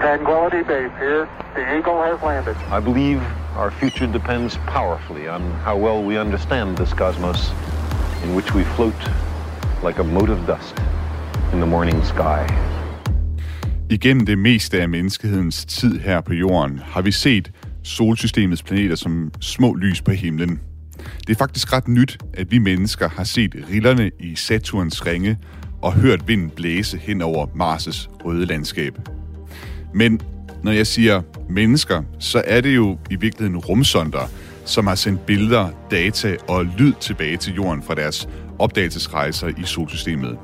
Tranquility Base here. The Eagle has landed. I believe our future depends powerfully on how well we understand this cosmos in which we float like a mote of dust in the morning sky. Igennem det meste af menneskehedens tid her på jorden har vi set solsystemets planeter som små lys på himlen. Det er faktisk ret nyt, at vi mennesker har set rillerne i Saturns ringe og hørt vinden blæse hen over Mars' røde landskab. Men når jeg siger mennesker, så er det jo i virkeligheden rumsonder, som har sendt billeder, data og lyd tilbage til jorden fra deres opdagelsesrejser i solsystemet.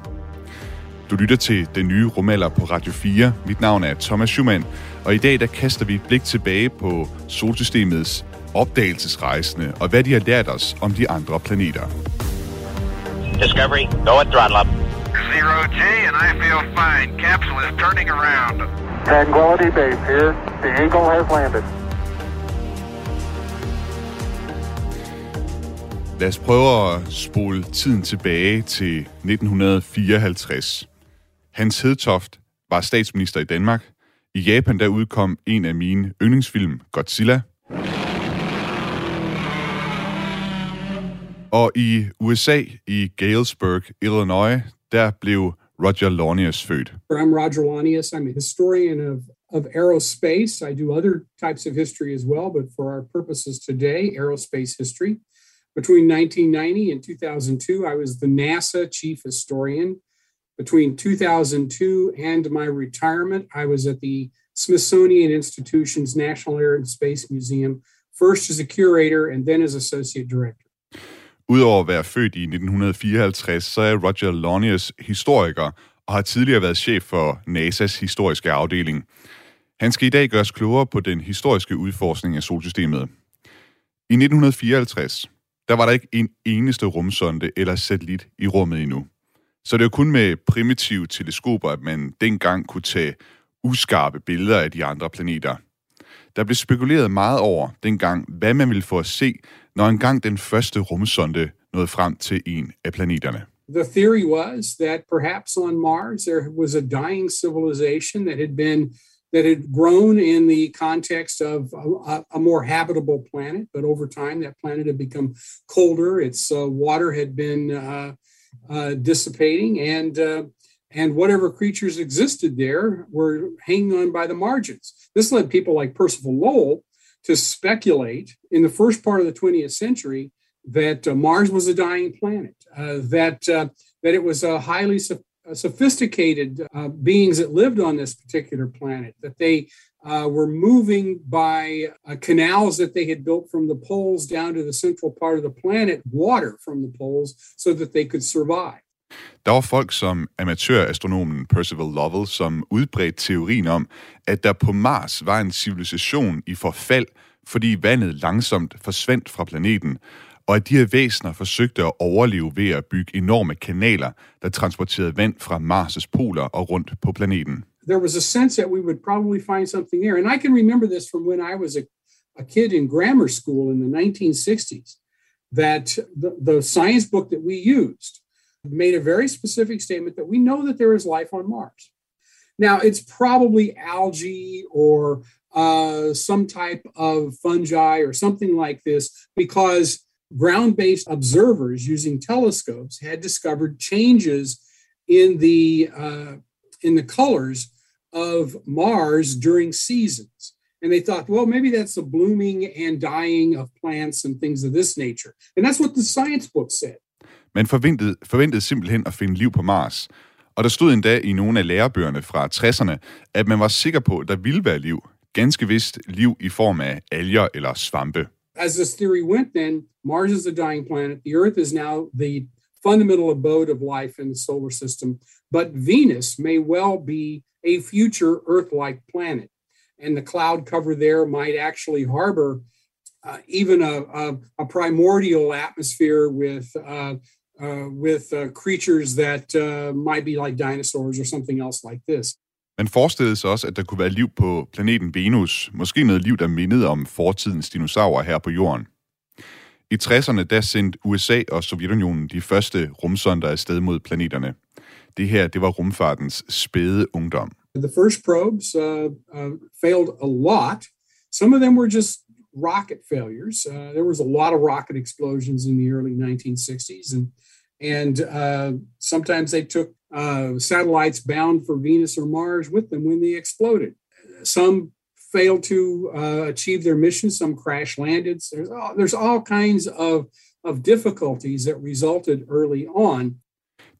Du lytter til den nye rumalder på Radio 4. Mit navn er Thomas Schumann, og i dag der kaster vi et blik tilbage på solsystemets opdagelsesrejsende og hvad de har lært os om de andre planeter. Discovery, go at throttle up. Zero G, and I feel fine. Capsule is turning around. Tranquility Base here. The Eagle has landed. Lad os prøve at spole tiden tilbage til 1954. Hans Hedtoft var statsminister i Danmark. I Japan der udkom en af mine yndlingsfilm, Godzilla. Og i USA, i Galesburg, Illinois, der blev Roger Launius Food. I'm Roger Launius. I'm a historian of, of aerospace. I do other types of history as well, but for our purposes today, aerospace history. Between 1990 and 2002, I was the NASA chief historian. Between 2002 and my retirement, I was at the Smithsonian Institution's National Air and Space Museum, first as a curator and then as associate director. Udover at være født i 1954, så er Roger Lonius historiker og har tidligere været chef for NASA's historiske afdeling. Han skal i dag gøres klogere på den historiske udforskning af solsystemet. I 1954, der var der ikke en eneste rumsonde eller satellit i rummet endnu. Så det var kun med primitive teleskoper, at man dengang kunne tage uskarpe billeder af de andre planeter. Der blev spekuleret meget over dengang, hvad man ville få at se, når engang den første rumsonde nåede frem til en af planeterne. The theory was that perhaps on Mars there was a dying civilization that had been that had grown in the context of a, a more habitable planet, but over time that planet had become colder. Its uh, water had been uh, uh, dissipating, and uh, and whatever creatures existed there were hanging on by the margins. This led people like Percival Lowell to speculate in the first part of the 20th century that uh, Mars was a dying planet, uh, that uh, that it was a highly sophisticated uh, beings that lived on this particular planet, that they uh, were moving by uh, canals that they had built from the poles down to the central part of the planet, water from the poles, so that they could survive. Der var folk som amatørastronomen Percival Lovell, som udbredte teorien om, at der på Mars var en civilisation i forfald, fordi vandet langsomt forsvandt fra planeten, og at de her væsener forsøgte at overleve ved at bygge enorme kanaler, der transporterede vand fra Mars' poler og rundt på planeten. There was a sense that we would probably find something there. And I can remember this from when I was a, a kid in grammar school in the 1960s, that the, the science book that we used made a very specific statement that we know that there is life on Mars. Now, it's probably algae or uh, some type of fungi or something like this because ground based observers using telescopes had discovered changes in the, uh, in the colors of Mars during seasons. And they thought, well, maybe that's the blooming and dying of plants and things of this nature. And that's what the science book said. Man forventede, forventede simpelthen at finde liv på Mars. Og der stod endda i nogle af lærebøgerne fra 60'erne, at man var sikker på, at der ville være liv. Ganske vist liv i form af alger eller svampe. As this theory went then, Mars is a dying planet. The Earth is now the fundamental abode of life in the solar system. But Venus may well be a future Earth-like planet. And the cloud cover there might actually harbor uh, even a, a, a, primordial atmosphere with uh, uh, with uh, creatures that uh, might be like dinosaurs or something else like this. Man forestillede sig også, at der kunne være liv på planeten Venus. Måske noget liv, der mindede om fortidens dinosaurer her på jorden. I 60'erne der sendte USA og Sovjetunionen de første rumsonder afsted mod planeterne. Det her, det var rumfartens spæde ungdom. The first probes uh, uh, failed a lot. Some of them were just rocket failures. Uh, there was a lot of rocket explosions in the early 1960s, and and uh, sometimes they took uh, satellites bound for Venus or Mars with them when they exploded. Some failed to uh, achieve their mission. Some crash landed. So There's all, there's all kinds of of difficulties that resulted early on.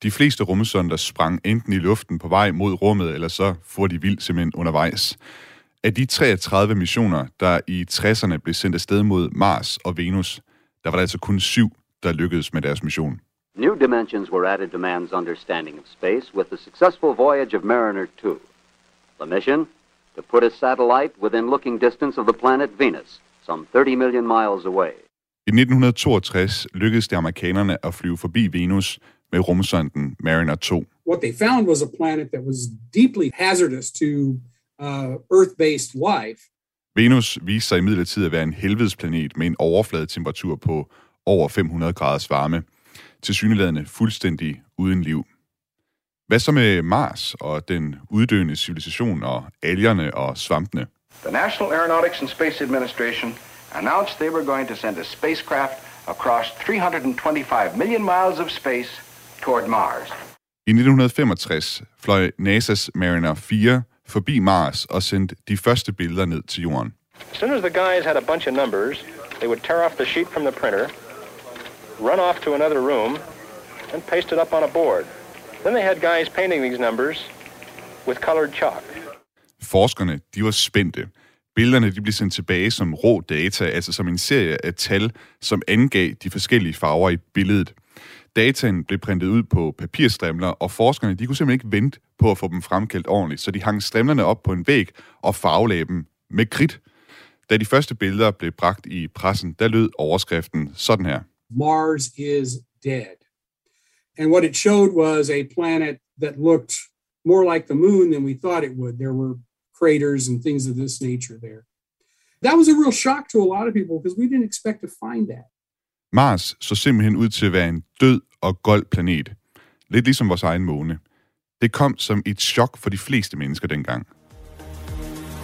De fleste rumsonder sprang enten i luften på vej mod rummet, eller så får de vildt simpelthen undervejs. Af de 33 missioner, der i 60'erne blev sendt afsted mod Mars og Venus, der var der altså kun syv, der lykkedes med deres mission. New dimensions were added to man's understanding of space with the successful voyage of Mariner 2. The mission? To put a satellite within looking distance of the planet Venus, some 30 million miles away. I 1962 lykkedes det amerikanerne at flyve forbi Venus med rumsonden Mariner 2. What they found was a planet that was deeply hazardous to uh, Earth-based life. Venus viste sig imidlertid at være en helvedesplanet med en overfladetemperatur på over 500 graders varme. Til syneladende fuldstændig uden liv. Hvad så med Mars og den uddøende civilisation og algerne og svampene? The National Aeronautics and Space Administration announced they were going to send a spacecraft across 325 million miles of space toward Mars. I 1965 fløj NASA's Mariner 4 forbi Mars og sendte de første billeder ned til jorden. As soon as the guys had a bunch of numbers, they would tear off the sheet from the printer, run off to another room, and paste it up on a board. Then they had guys painting these numbers with colored chalk. Forskerne, de var spændte. Billederne de blev sendt tilbage som rå data, altså som en serie af tal, som angav de forskellige farver i billedet. Dataen blev printet ud på papirstrimler, og forskerne de kunne simpelthen ikke vente på at få dem fremkaldt ordentligt, så de hang strimlerne op på en væg og farvelagde dem med kridt. Da de første billeder blev bragt i pressen, der lød overskriften sådan her. Mars is dead. And what it showed was a planet that looked more like the moon than we thought it would. There were craters and things of this nature there. That was a real shock to a lot of people because we didn't expect to find that. Mars så simpelthen ud til at være en død og gold planet. Lidt ligesom vores egen måne. Det kom som et chok for de fleste mennesker dengang.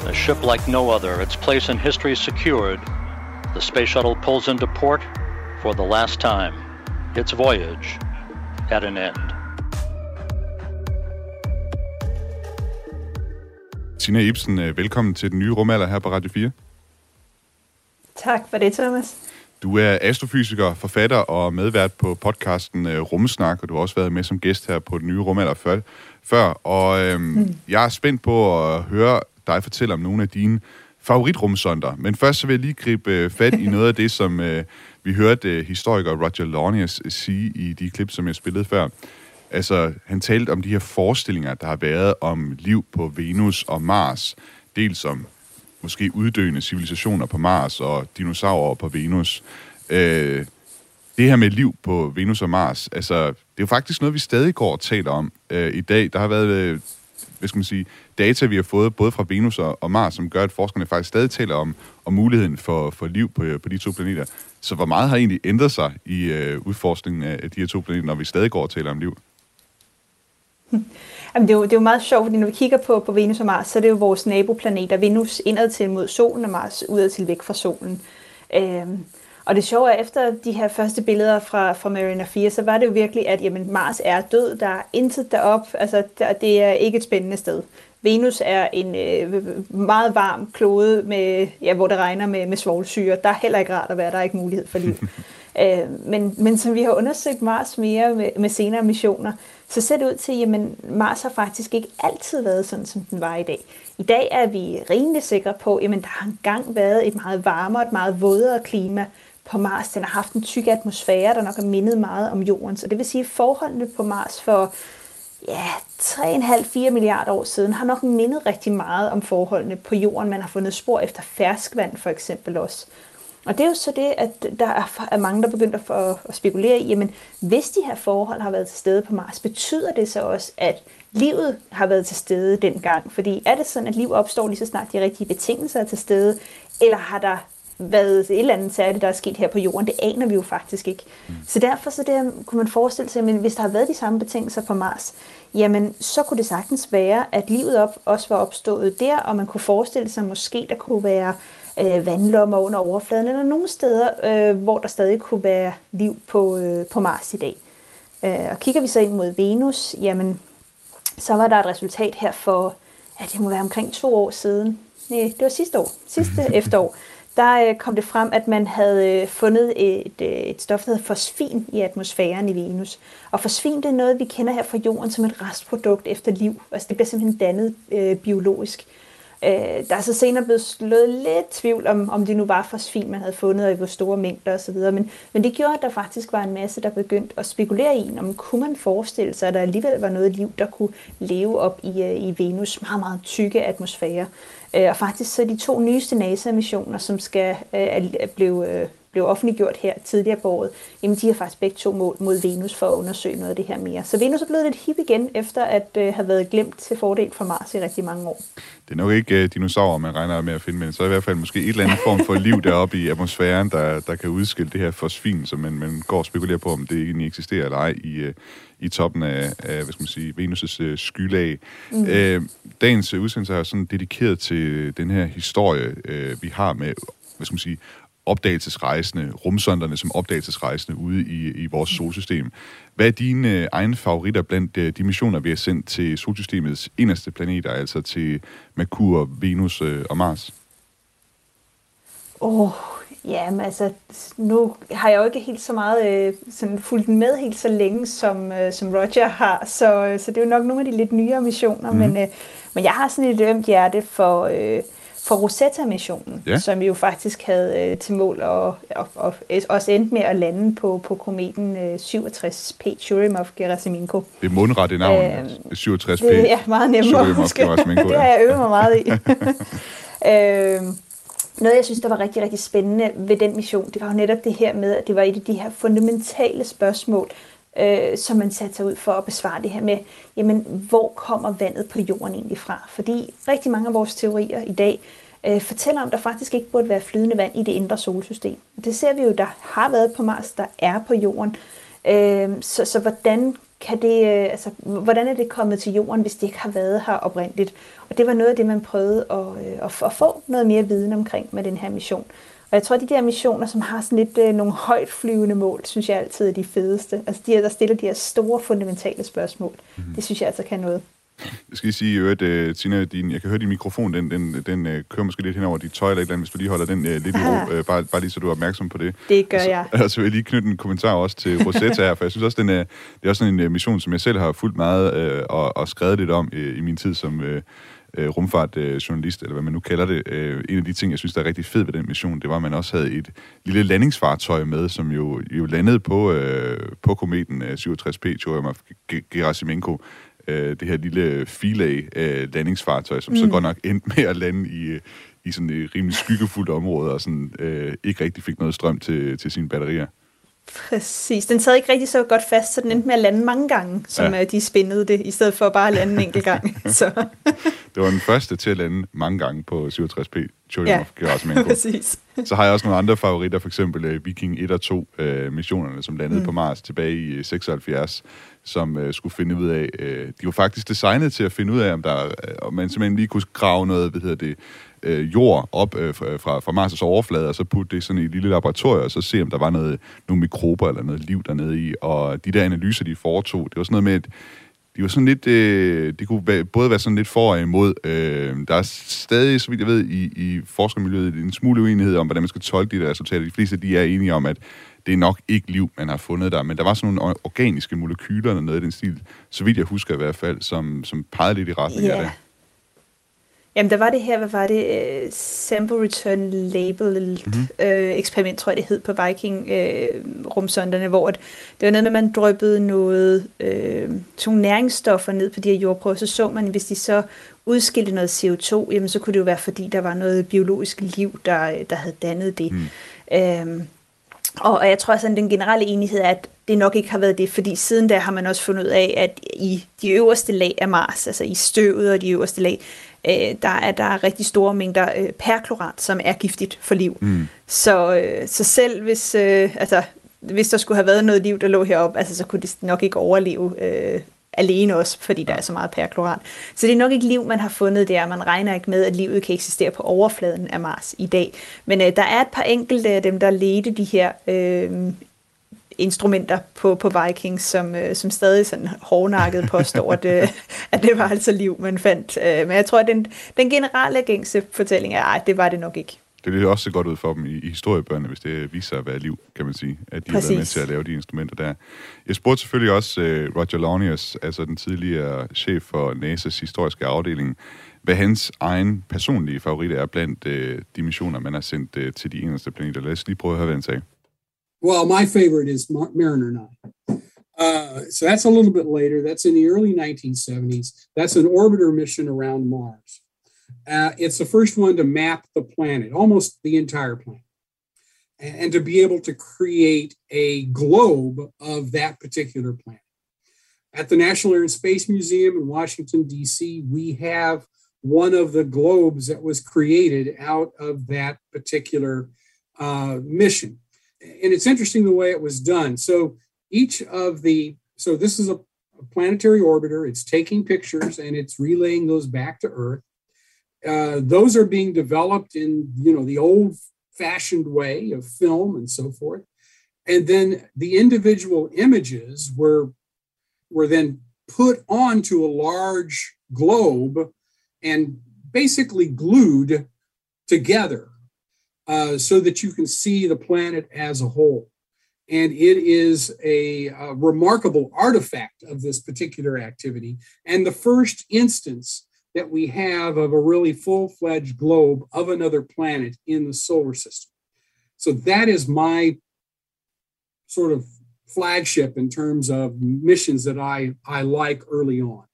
A ship like no other, its place in history secured. The space shuttle pulls into port for the last time. Its voyage at an end. Tina Ibsen, øh, velkommen til den nye rumalder her på Radio 4. Tak for det, Thomas. Du er astrofysiker, forfatter og medvært på podcasten uh, Rumsnak, og du har også været med som gæst her på den nye rumalder før. før. Og øhm, mm. jeg er spændt på at høre dig fortælle om nogle af dine favoritrumsonder. Men først så vil jeg lige gribe øh, fat i noget af det, som øh, vi hørte øh, historiker Roger Lornius øh, sige i de klip, som jeg spillede før. Altså, han talte om de her forestillinger, der har været om liv på Venus og Mars. Dels om måske uddøende civilisationer på Mars og dinosaurer på Venus. Øh, det her med liv på Venus og Mars, altså, det er jo faktisk noget, vi stadig går og taler om øh, i dag. Der har været, øh, hvad skal man sige, data, vi har fået både fra Venus og, og Mars, som gør, at forskerne faktisk stadig taler om, om muligheden for, for liv på, på de to planeter. Så hvor meget har egentlig ændret sig i øh, udforskningen af de her to planeter, når vi stadig går og taler om liv? Jamen, det, er jo, det er jo meget sjovt, fordi når vi kigger på, på Venus og Mars, så er det jo vores naboplaneter. Venus indad til mod solen, og Mars udad til væk fra solen. Øhm, og det sjove er, efter de her første billeder fra, fra Mariner 4, så var det jo virkelig, at jamen, Mars er død. Der er intet derop. Altså, der, det er ikke et spændende sted. Venus er en øh, meget varm klode, med, ja, hvor det regner med, med svovlsyre. Der er heller ikke rart at være, der er ikke mulighed for liv. øh, men, men som vi har undersøgt Mars mere med, med senere missioner, så ser det ud til, at Mars har faktisk ikke altid været sådan, som den var i dag. I dag er vi rimelig sikre på, at der har engang været et meget varmere, et meget vådere klima på Mars. Den har haft en tyk atmosfære, der nok har mindet meget om jorden. Så det vil sige, at forholdene på Mars for ja, 3,5-4 milliarder år siden har nok mindet rigtig meget om forholdene på jorden. Man har fundet spor efter ferskvand for eksempel også. Og det er jo så det, at der er mange, der begynder at, at spekulere i, jamen hvis de her forhold har været til stede på Mars, betyder det så også, at livet har været til stede dengang? Fordi er det sådan, at liv opstår lige så snart de rigtige betingelser er til stede, eller har der hvad et eller andet særligt, der er sket her på jorden. Det aner vi jo faktisk ikke. Mm. Så derfor så det, kunne man forestille sig, at hvis der har været de samme betingelser på Mars, jamen så kunne det sagtens være, at livet op, også var opstået der, og man kunne forestille sig, at måske der kunne være øh, vandlommer under overfladen, eller nogle steder, øh, hvor der stadig kunne være liv på, øh, på Mars i dag. Øh, og kigger vi så ind mod Venus, jamen så var der et resultat her for, ja, det må være omkring to år siden. Nej, det var sidste år, sidste efterår. Der øh, kom det frem, at man havde øh, fundet et, øh, et stof, der hedder fosfin i atmosfæren i Venus. Og fosfin det er noget, vi kender her fra jorden som et restprodukt efter liv. Altså det bliver simpelthen dannet øh, biologisk. Øh, der er så senere blevet slået lidt tvivl om, om det nu var fosfin, man havde fundet, og i hvor store mængder osv. Men, men det gjorde, at der faktisk var en masse, der begyndte at spekulere i, om kunne man forestille sig, at der alligevel var noget liv, der kunne leve op i, øh, i Venus meget, meget tykke atmosfære. Øh, og faktisk så de to nyeste NASA-missioner, som skal øh, blive øh, blev offentliggjort her tidligere på året, jamen de har faktisk begge to mål mod Venus for at undersøge noget af det her mere. Så Venus er blevet lidt hip igen, efter at øh, have været glemt til fordel for Mars i rigtig mange år. Det er nok ikke uh, dinosaurer, man regner med at finde, men så er i hvert fald måske et eller andet form for liv deroppe i atmosfæren, der, der kan udskille det her fosfin, som man, man går og spekulerer på, om det egentlig eksisterer eller ej i, uh, i toppen af, af hvad skal man sige, Venus' uh, skylag. Mm. Uh, dagens udsendelse er sådan dedikeret til den her historie, uh, vi har med hvad skal man sige, opdagelsesrejsende, rumsonderne som opdagelsesrejsende ude i, i vores solsystem. Hvad er dine øh, egne favoritter blandt øh, de missioner, vi har sendt til solsystemets eneste planeter, altså til Merkur, Venus øh, og Mars? Åh, oh, ja, men altså, nu har jeg jo ikke helt så meget øh, sådan fulgt med helt så længe, som, øh, som Roger har, så, øh, så det er jo nok nogle af de lidt nyere missioner, mm. men, øh, men jeg har sådan et ømt hjerte for... Øh, for Rosetta-missionen, ja. som jo faktisk havde øh, til mål at, og, og, også endte med at lande på, på kometen øh, 67P Churyumov-Gerasimenko. Det er mundret i navnet, øh, 67P. Det er meget nemmere at huske. det har jeg øvet mig meget i. øh, noget, jeg synes, der var rigtig, rigtig spændende ved den mission, det var jo netop det her med, at det var et af de her fundamentale spørgsmål, øh, øh, som man satte sig ud for at besvare det her med, jamen, hvor kommer vandet på jorden egentlig fra? Fordi rigtig mange af vores teorier i dag øh, fortæller om, at der faktisk ikke burde være flydende vand i det indre solsystem. Det ser vi jo, der har været på Mars, der er på jorden. Øh, så, så hvordan kan det, øh, altså, hvordan er det kommet til jorden, hvis det ikke har været her oprindeligt? Og det var noget af det, man prøvede at, øh, at, at få noget mere viden omkring med den her mission. Og jeg tror, at de der missioner, som har sådan lidt øh, nogle højt flyvende mål, synes jeg altid er de fedeste. Altså de der stiller de her store fundamentale spørgsmål. Mm. Det synes jeg altså kan noget. Jeg skal lige sige, at uh, Tina, din, jeg kan høre din mikrofon, den, den, den uh, kører måske lidt hen over dit tøj eller et eller andet, hvis du lige holder den uh, lidt i ro, uh, bare, bare lige så du er opmærksom på det. Det gør jeg. Og så, og så vil jeg lige knytte en kommentar også til Rosetta her, for jeg synes også, den er, det er også sådan en uh, mission, som jeg selv har fulgt meget uh, og, og skrevet lidt om uh, i min tid som, uh, øh, rumfartjournalist, øh, eller hvad man nu kalder det. Øh, en af de ting, jeg synes, der er rigtig fed ved den mission, det var, at man også havde et lille landingsfartøj med, som jo, jo landede på, øh, på kometen øh, 67P, Churyumov Gerasimenko, øh, det her lille filag øh, landingsfartøj, som mm. så godt nok endte med at lande i, i sådan et rimelig skyggefuldt område, og sådan, øh, ikke rigtig fik noget strøm til, til sine batterier. Præcis. Den sad ikke rigtig så godt fast, så den endte med at lande mange gange, som ja. de spændede det, i stedet for bare at lande en enkelt gang. så. det var den første til at lande mange gange på 67P. ja, præcis. Så har jeg også nogle andre favoritter, for eksempel uh, Viking 1 og 2 uh, øh, missionerne, som landede mm. på Mars tilbage i 76, som uh, skulle finde ud af, uh, de var faktisk designet til at finde ud af, om, der, uh, om man simpelthen lige kunne grave noget, hvad hedder det, øh, jord op øh, fra, fra Mars' overflade, og så putte det sådan i et lille laboratorium, og så se, om der var noget, nogle mikrober eller noget liv dernede i. Og de der analyser, de foretog, det var sådan noget med, at de var sådan lidt, øh, det kunne både være sådan lidt for og imod. Øh, der er stadig, så vidt jeg ved, i, i forskermiljøet en smule uenighed om, hvordan man skal tolke de der resultater. De fleste de er enige om, at det er nok ikke liv, man har fundet der, men der var sådan nogle organiske molekyler eller noget i den stil, så vidt jeg husker i hvert fald, som, som pegede lidt i retning yeah. af det. Jamen, der var det her, hvad var det? Uh, sample Return Label mm-hmm. uh, eksperiment, tror jeg det hed, på Viking-rumsonderne, uh, hvor det var noget med, at man drøbbede noget, uh, to næringsstoffer ned på de her jordprøver, så så man, hvis de så udskilte noget CO2, jamen så kunne det jo være, fordi der var noget biologisk liv, der, der havde dannet det. Mm. Uh, og jeg tror, at den generelle enighed er, at det nok ikke har været det, fordi siden da har man også fundet ud af, at i de øverste lag af Mars, altså i støvet og de øverste lag, øh, der er der rigtig store mængder øh, perklorat, som er giftigt for liv. Mm. Så, øh, så selv hvis, øh, altså, hvis der skulle have været noget liv, der lå heroppe, altså, så kunne det nok ikke overleve øh, alene også, fordi der er så meget perklorat. Så det er nok ikke liv, man har fundet der. Man regner ikke med, at livet kan eksistere på overfladen af Mars i dag. Men øh, der er et par enkelte af dem, der ledte de her øh, instrumenter på, på Vikings, som, øh, som stadig sådan hårdnakket påstår, at, øh, at det var altså liv, man fandt. Øh, men jeg tror, at den, den generelle gængse fortælling er, at det var det nok ikke. Det er også så godt ud for dem i, i historiebøgerne, hvis det viser sig at være liv, kan man sige, at de Præcis. har været med til at lave de instrumenter der. Jeg spurgte selvfølgelig også uh, Roger Launius, altså den tidligere chef for NASA's historiske afdeling, hvad hans egen personlige favorit er blandt uh, de missioner, man har sendt uh, til de eneste planeter. Lad os lige prøve at høre, hvad han sagde. Well, my favorite is Mariner 9. Uh, so that's a little bit later. That's in the early 1970s. That's an orbiter mission around Mars. Uh, it's the first one to map the planet, almost the entire planet, and, and to be able to create a globe of that particular planet. At the National Air and Space Museum in Washington, D.C., we have one of the globes that was created out of that particular uh, mission and it's interesting the way it was done. So each of the so this is a, a planetary orbiter. It's taking pictures and it's relaying those back to Earth. Uh, those are being developed in you know the old fashioned way of film and so forth and then the individual images were were then put onto a large globe and basically glued together uh, so that you can see the planet as a whole. And it is a, a, remarkable artifact of this particular activity, and the first instance that we have of a really full fledged globe of another planet in the solar system. So that is my sort of flagship in terms of missions that I, I like early on.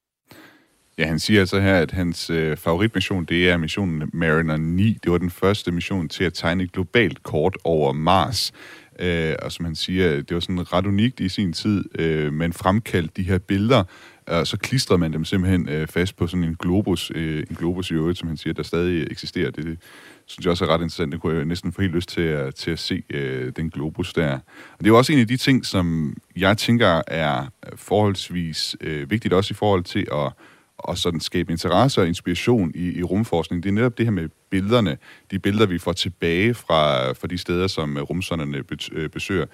Ja, han siger altså her, at hans øh, favoritmission, det er missionen Mariner 9. Det var den første mission til at tegne et globalt kort over Mars. Øh, og som han siger, det var sådan ret unikt i sin tid. Øh, man fremkaldte de her billeder, og så klistrede man dem simpelthen øh, fast på sådan en globus, øh, en globus i øvrigt, som han siger, der stadig eksisterer. Det, det synes jeg også er ret interessant. Det kunne jeg næsten få helt lyst til at, til at se øh, den globus der. Og det er jo også en af de ting, som jeg tænker er forholdsvis øh, vigtigt, også i forhold til at og sådan skabe interesse og inspiration i, i rumforskning, det er netop det her med billederne, de billeder, vi får tilbage fra, fra de steder, som rumsonderne øh, besøger.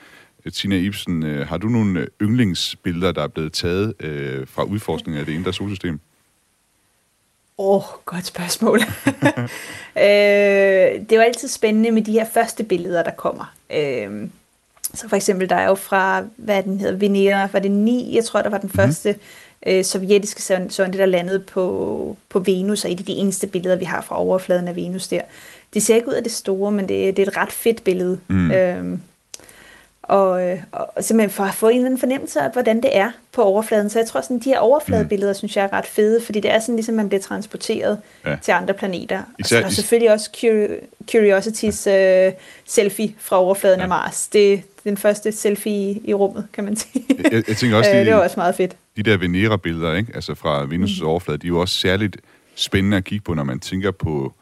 Tina Ibsen, øh, har du nogle yndlingsbilleder, der er blevet taget øh, fra udforskningen af det indre solsystem? Åh, oh, godt spørgsmål. øh, det er jo altid spændende med de her første billeder, der kommer. Øh, så for eksempel, der er jo fra, hvad den hedder, Venera, var det 9, jeg tror, der var den mm-hmm. første øh, sovjetiske sonde, der landede på, på Venus, og et af de eneste billeder, vi har fra overfladen af Venus der. Det ser ikke ud af det store, men det, det er et ret fedt billede. Mm. Øhm, og, øh, og simpelthen for at få en eller anden fornemmelse af, hvordan det er på overfladen. Så jeg tror, sådan, de her overfladebilleder, mm. synes jeg er ret fede, fordi det er sådan, ligesom man bliver transporteret ja. til andre planeter. Især, og, så, selvfølgelig også Curiosity's uh, selfie fra overfladen ja. af Mars. Det er den første selfie i rummet, kan man sige. Jeg, jeg tænker også, de, det var også meget fedt. De der Venera-billeder, ikke? altså fra Venus' mm. overflade, de er jo også særligt spændende at kigge på, når man tænker på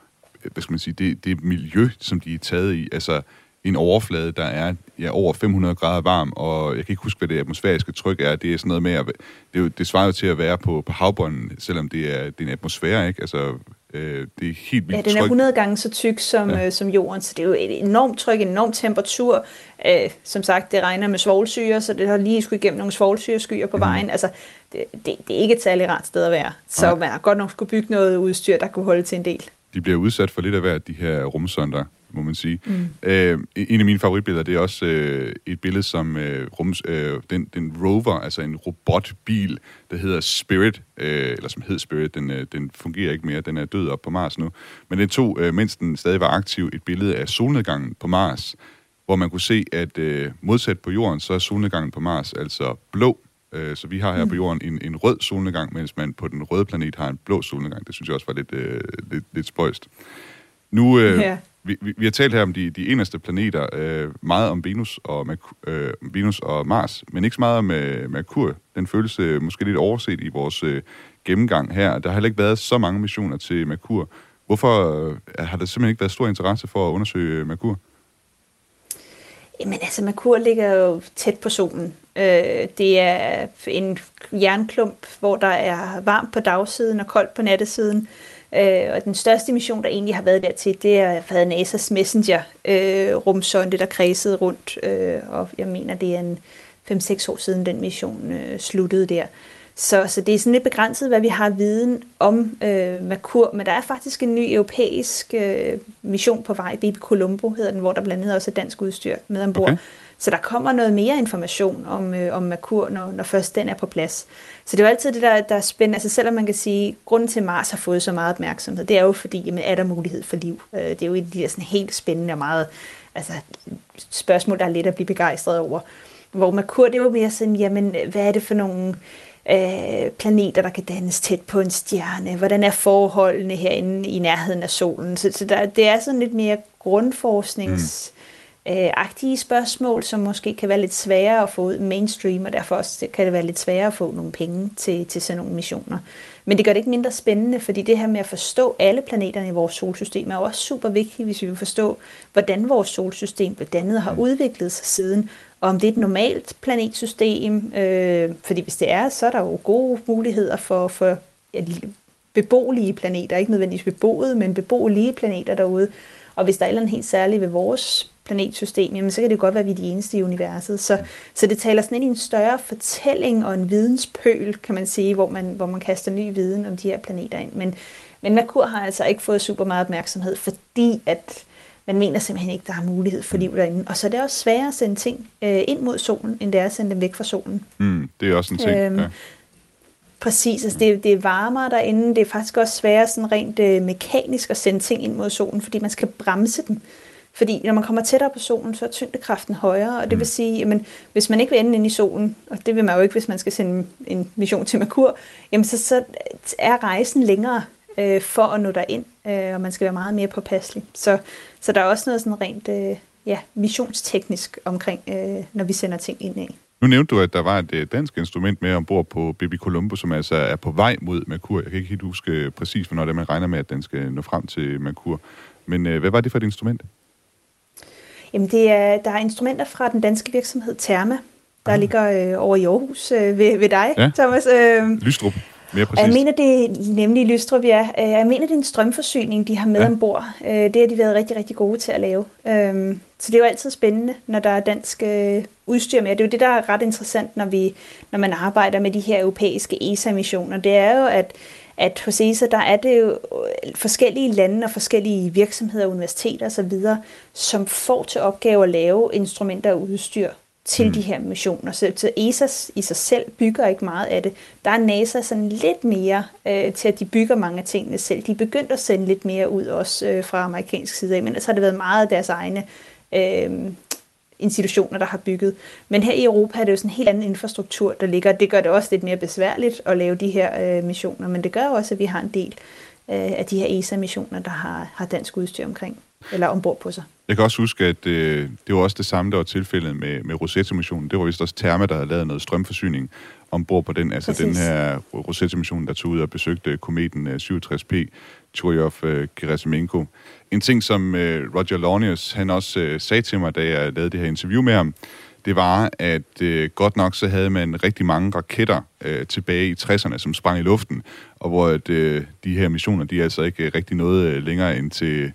hvad skal man sige, det, det miljø, som de er taget i. Altså, en overflade, der er ja, over 500 grader varm, og jeg kan ikke huske, hvad det atmosfæriske tryk er. Det er sådan noget med, at det, det svarer jo til at være på, på havbunden, selvom det er, det er en atmosfære, ikke? Altså, øh, det er helt vildt Ja, den er 100 gange så tyk som, ja. øh, som jorden, så det er jo et enormt tryk, en enorm temperatur. Øh, som sagt, det regner med svovlsyre, så det har lige skulle igennem nogle svovlsyreskyer på mm. vejen. Altså, det, det, det er ikke et særligt rart sted at være. Så Nej. man har godt nok skulle bygge noget udstyr, der kunne holde til en del. De bliver udsat for lidt af hvert, de her rumsonder må man sige. Mm. Øh, en af mine favoritbilleder, det er også øh, et billede, som øh, rums, øh, den, den rover, altså en robotbil, der hedder Spirit, øh, eller som hed Spirit, den, øh, den fungerer ikke mere, den er død op på Mars nu. Men den tog, øh, mens den stadig var aktiv, et billede af solnedgangen på Mars, hvor man kunne se, at øh, modsat på Jorden, så er solnedgangen på Mars altså blå. Øh, så vi har her mm. på Jorden en, en rød solnedgang, mens man på den røde planet har en blå solnedgang. Det synes jeg også var lidt, øh, lidt, lidt spøjst. Nu, øh, ja vi, vi, vi har talt her om de, de eneste planeter, øh, meget om Venus og, øh, Venus og Mars, men ikke så meget om øh, Merkur. Den føles øh, måske lidt overset i vores øh, gennemgang her. Der har heller ikke været så mange missioner til Merkur. Hvorfor øh, har der simpelthen ikke været stor interesse for at undersøge Merkur? Jamen altså, Merkur ligger jo tæt på solen. Øh, det er en jernklump, hvor der er varmt på dagsiden og koldt på nattesiden. Øh, Øh, og den største mission, der egentlig har været dertil, det har været NASA's Messenger-rumsonde, øh, der kredsede rundt. Øh, og jeg mener, det er en 5-6 år siden, den mission øh, sluttede der. Så, så det er sådan lidt begrænset, hvad vi har viden om øh, Merkur, men der er faktisk en ny europæisk øh, mission på vej, Baby Colombo hedder den, hvor der blandt andet også er dansk udstyr med ombord. Okay. Så der kommer noget mere information om, øh, om Merkur, når, når først den er på plads. Så det er jo altid det, der, der er spændende. Altså selvom man kan sige, at grunden til, at Mars har fået så meget opmærksomhed, det er jo fordi, jamen, er der mulighed for liv? Øh, det er jo et af de der sådan helt spændende og meget altså, spørgsmål, der er let at blive begejstret over. Hvor Merkur, det er jo mere sådan, jamen, hvad er det for nogle øh, planeter, der kan dannes tæt på en stjerne? Hvordan er forholdene herinde i nærheden af solen? Så, så der, det er sådan lidt mere grundforsknings... Mm øh, agtige spørgsmål, som måske kan være lidt sværere at få ud mainstream, og derfor også kan det være lidt sværere at få nogle penge til, til sådan nogle missioner. Men det gør det ikke mindre spændende, fordi det her med at forstå alle planeterne i vores solsystem er også super vigtigt, hvis vi vil forstå, hvordan vores solsystem blev dannet og har udviklet sig siden, og om det er et normalt planetsystem, øh, fordi hvis det er, så er der jo gode muligheder for, for ja, beboelige planeter, ikke nødvendigvis beboede, men beboelige planeter derude. Og hvis der er noget helt særligt ved vores planetsystem, jamen så kan det godt være, at vi er de eneste i universet. Så, så det taler sådan ind i en større fortælling og en videnspøl, kan man sige, hvor man, hvor man kaster ny viden om de her planeter ind. Men, men Merkur har altså ikke fået super meget opmærksomhed, fordi at man mener simpelthen ikke, der er mulighed for liv derinde. Og så er det også sværere at sende ting øh, ind mod solen, end det er at sende dem væk fra solen. Mm, det er også en ting, øhm, ja. Præcis, altså det, det er varmere derinde. Det er faktisk også sværere sådan rent øh, mekanisk at sende ting ind mod solen, fordi man skal bremse dem. Fordi når man kommer tættere på solen, så er tyngdekraften højere, og det vil mm. sige, at hvis man ikke vil ende ind i solen, og det vil man jo ikke, hvis man skal sende en mission til Merkur, jamen så, så er rejsen længere øh, for at nå derind, øh, og man skal være meget mere påpasselig. Så, så der er også noget sådan rent øh, ja, missionsteknisk omkring, øh, når vi sender ting ind af. Nu nævnte du, at der var et øh, dansk instrument med ombord på Baby Colombo, som altså er på vej mod Merkur. Jeg kan ikke helt huske præcis, hvornår det er, man regner med, at den skal nå frem til Merkur. Men øh, hvad var det for et instrument? Jamen, det er, der er instrumenter fra den danske virksomhed Therma, der ah. ligger øh, over i Aarhus øh, ved, ved dig, ja. Thomas. Øh, Lystrup. Mere præcis. Jeg mener, det er nemlig Lystrup, ja. Øh, jeg mener, det er en strømforsyning, de har med ja. ombord. Øh, det har de været rigtig, rigtig gode til at lave. Øhm, så det er jo altid spændende, når der er dansk øh, udstyr med. Det er jo det, der er ret interessant, når, vi, når man arbejder med de her europæiske ESA-missioner. Det er jo, at at hos ESA, der er det jo øh, forskellige lande og forskellige virksomheder, universiteter osv., som får til opgave at lave instrumenter og udstyr til mm. de her missioner. Så, så ESA i sig selv bygger ikke meget af det. Der er NASA sådan lidt mere øh, til, at de bygger mange af tingene selv. De er begyndt at sende lidt mere ud også øh, fra amerikansk side af, men så har det været meget af deres egne øh, institutioner, der har bygget. Men her i Europa er det jo sådan en helt anden infrastruktur, der ligger. Det gør det også lidt mere besværligt at lave de her øh, missioner, men det gør også, at vi har en del øh, af de her ESA-missioner, der har, har dansk udstyr omkring, eller ombord på sig. Jeg kan også huske, at øh, det var også det samme, der var tilfældet med, med Rosetta-missionen. Det var vist også Therma, der havde lavet noget strømforsyning ombord på den. Altså Præcis. den her Rosetta-mission, der tog ud og besøgte kometen 67P, øh, Churyov-Gerasimenko. Øh, en ting, som øh, Roger Lornius han også øh, sagde til mig, da jeg lavede det her interview med ham, det var, at øh, godt nok så havde man rigtig mange raketter øh, tilbage i 60'erne, som sprang i luften, og hvor at, øh, de her missioner, de er altså ikke rigtig noget øh, længere end til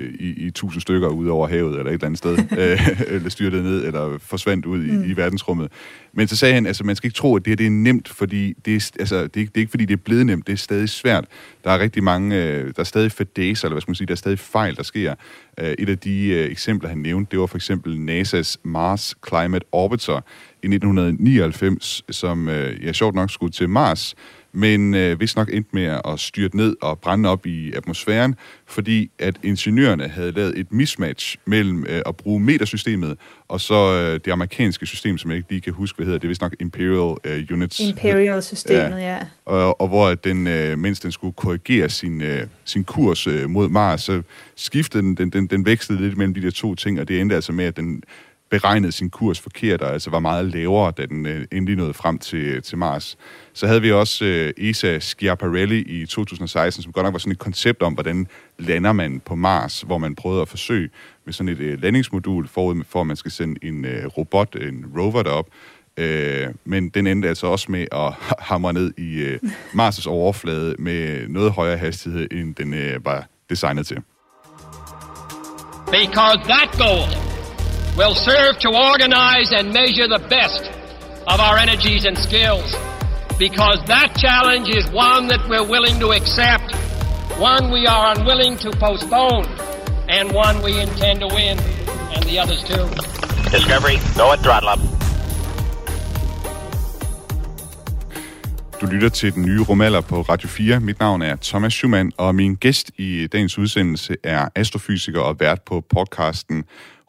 i, i tusind stykker ud over havet, eller et eller andet sted, øh, eller styrtede ned, eller forsvandt ud i, mm. i verdensrummet. Men så sagde han, altså man skal ikke tro, at det her det er nemt, fordi det er, altså, det er, det er ikke fordi, det er blevet nemt, det er stadig svært. Der er rigtig mange, øh, der er stadig fadæser, eller hvad skal man sige, der er stadig fejl, der sker. et af de eksempler, han nævnte, det var for eksempel NASA's Mars Climate Orbiter i 1999, som ja, sjovt nok skulle til Mars, men øh, hvis nok endte med at styrte ned og brænde op i atmosfæren, fordi at ingeniørerne havde lavet et mismatch mellem øh, at bruge metersystemet og så øh, det amerikanske system, som jeg ikke lige kan huske, hvad hedder. Det er vist nok Imperial øh, Units. Imperial-systemet, ja. ja. Og, og hvor den, øh, mens den skulle korrigere sin, øh, sin kurs øh, mod Mars, så skiftede den, den, den, den vekslede lidt mellem de der to ting, og det endte altså med, at den beregnede sin kurs forkert, og altså var meget lavere, da den øh, endelig nåede frem til, øh, til Mars. Så havde vi også øh, ESA Schiaparelli i 2016, som godt nok var sådan et koncept om, hvordan lander man på Mars, hvor man prøvede at forsøge med sådan et øh, landingsmodul forud for, at man skal sende en øh, robot, en rover derop. Øh, men den endte altså også med at hamre ned i øh, Mars' overflade med noget højere hastighed, end den øh, var designet til. Because that goal will serve to organize and measure the best of our energies and skills. Because that challenge is one that we're willing to accept, one we are unwilling to postpone, and one we intend to win, and the others too. Discovery, go at throttle up. Du lytter til den nye rumalder på Radio 4. Mit navn er Thomas Schumann, og min gæst i dagens udsendelse er astrofysiker og vært på podcasten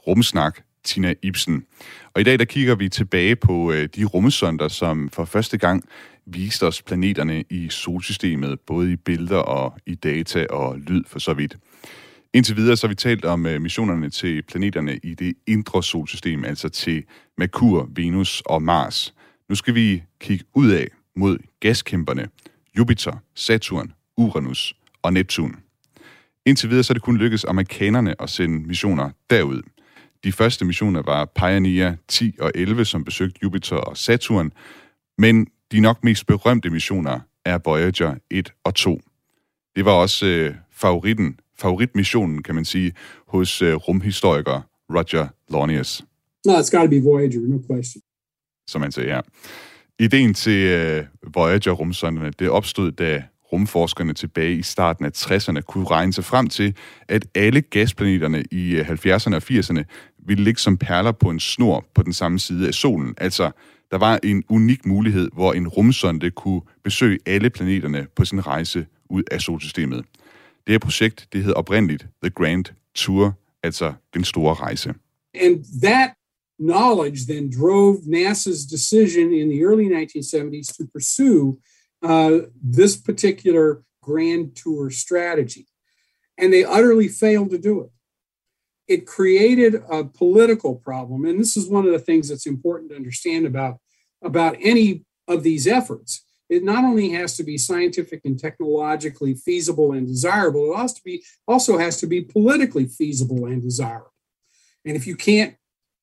Rumsnak, Tina Ibsen. Og i dag der kigger vi tilbage på øh, de rumsonder, som for første gang viste os planeterne i solsystemet, både i billeder og i data og lyd for så vidt. Indtil videre så har vi talt om øh, missionerne til planeterne i det indre solsystem, altså til Merkur, Venus og Mars. Nu skal vi kigge ud af mod gaskæmperne Jupiter, Saturn, Uranus og Neptun. Indtil videre så er det kun lykkedes amerikanerne at sende missioner derud. De første missioner var Pioneer 10 og 11, som besøgte Jupiter og Saturn, men de nok mest berømte missioner er Voyager 1 og 2. Det var også øh, favoritten, favoritmissionen, kan man sige, hos øh, rumhistoriker Roger Launius. No, it's got to be Voyager, no question. Som man siger, ja. Ideen til øh, Voyager-rumsonderne, det opstod, da rumforskerne tilbage i starten af 60'erne kunne regne sig frem til, at alle gasplaneterne i øh, 70'erne og 80'erne ville ligge som perler på en snor på den samme side af solen. Altså, der var en unik mulighed, hvor en rumsonde kunne besøge alle planeterne på sin rejse ud af solsystemet. Det her projekt, det hed oprindeligt The Grand Tour, altså den store rejse. And that knowledge then drove NASA's decision in the early 1970s to pursue uh, this particular grand tour strategy. And they utterly failed to do it. It created a political problem. And this is one of the things that's important to understand about, about any of these efforts. It not only has to be scientific and technologically feasible and desirable, it also, be, also has to be politically feasible and desirable. And if you can't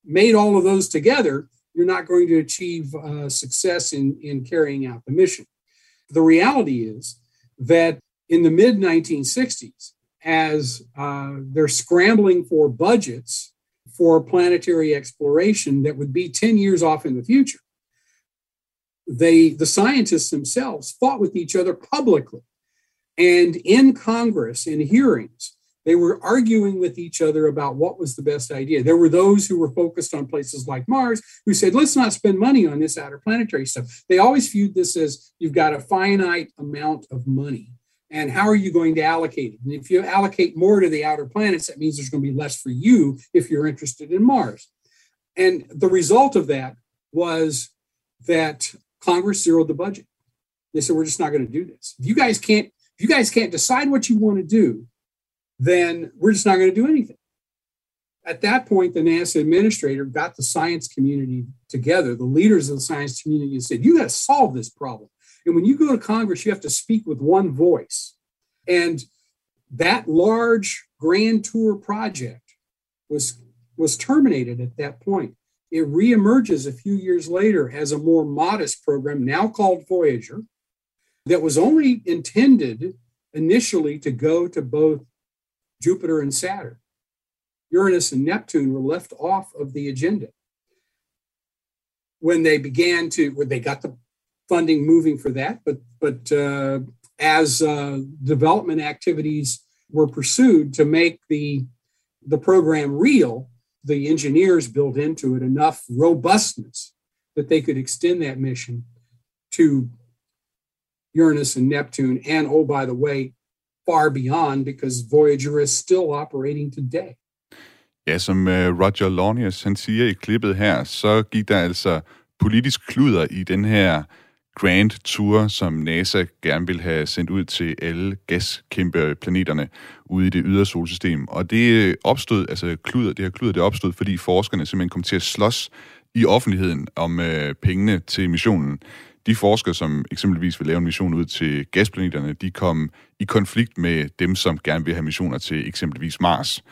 made all of those together, you're not going to achieve uh, success in, in carrying out the mission. The reality is that in the mid 1960s, as uh, they're scrambling for budgets for planetary exploration that would be 10 years off in the future, they, the scientists themselves fought with each other publicly. And in Congress in hearings they were arguing with each other about what was the best idea. There were those who were focused on places like Mars who said, let's not spend money on this outer planetary stuff. They always viewed this as you've got a finite amount of money. And how are you going to allocate it? And if you allocate more to the outer planets, that means there's going to be less for you if you're interested in Mars. And the result of that was that Congress zeroed the budget. They said, we're just not going to do this. If you guys can't, if you guys can't decide what you want to do, then we're just not going to do anything. At that point, the NASA administrator got the science community together, the leaders of the science community, and said, You got to solve this problem. And when you go to Congress, you have to speak with one voice. And that large grand tour project was, was terminated at that point. It reemerges a few years later as a more modest program, now called Voyager, that was only intended initially to go to both Jupiter and Saturn. Uranus and Neptune were left off of the agenda. When they began to, when they got the funding moving for that, but but uh, as uh, development activities were pursued to make the the program real, the engineers built into it enough robustness that they could extend that mission to Uranus and Neptune, and oh, by the way, far beyond because Voyager is still operating today. Ja, som øh, Roger Launius han siger i klippet her, så gik der altså politisk kluder i den her Grand Tour, som NASA gerne vil have sendt ud til alle gaskæmpe planeterne ude i det ydre solsystem. Og det øh, opstod, altså kluder, det her kluder, det opstod, fordi forskerne simpelthen kom til at slås i offentligheden om øh, pengene til missionen. De forskere, som eksempelvis vil lave en mission ud til gasplaneterne, de kom i konflikt med dem, som gerne vil have missioner til eksempelvis Mars.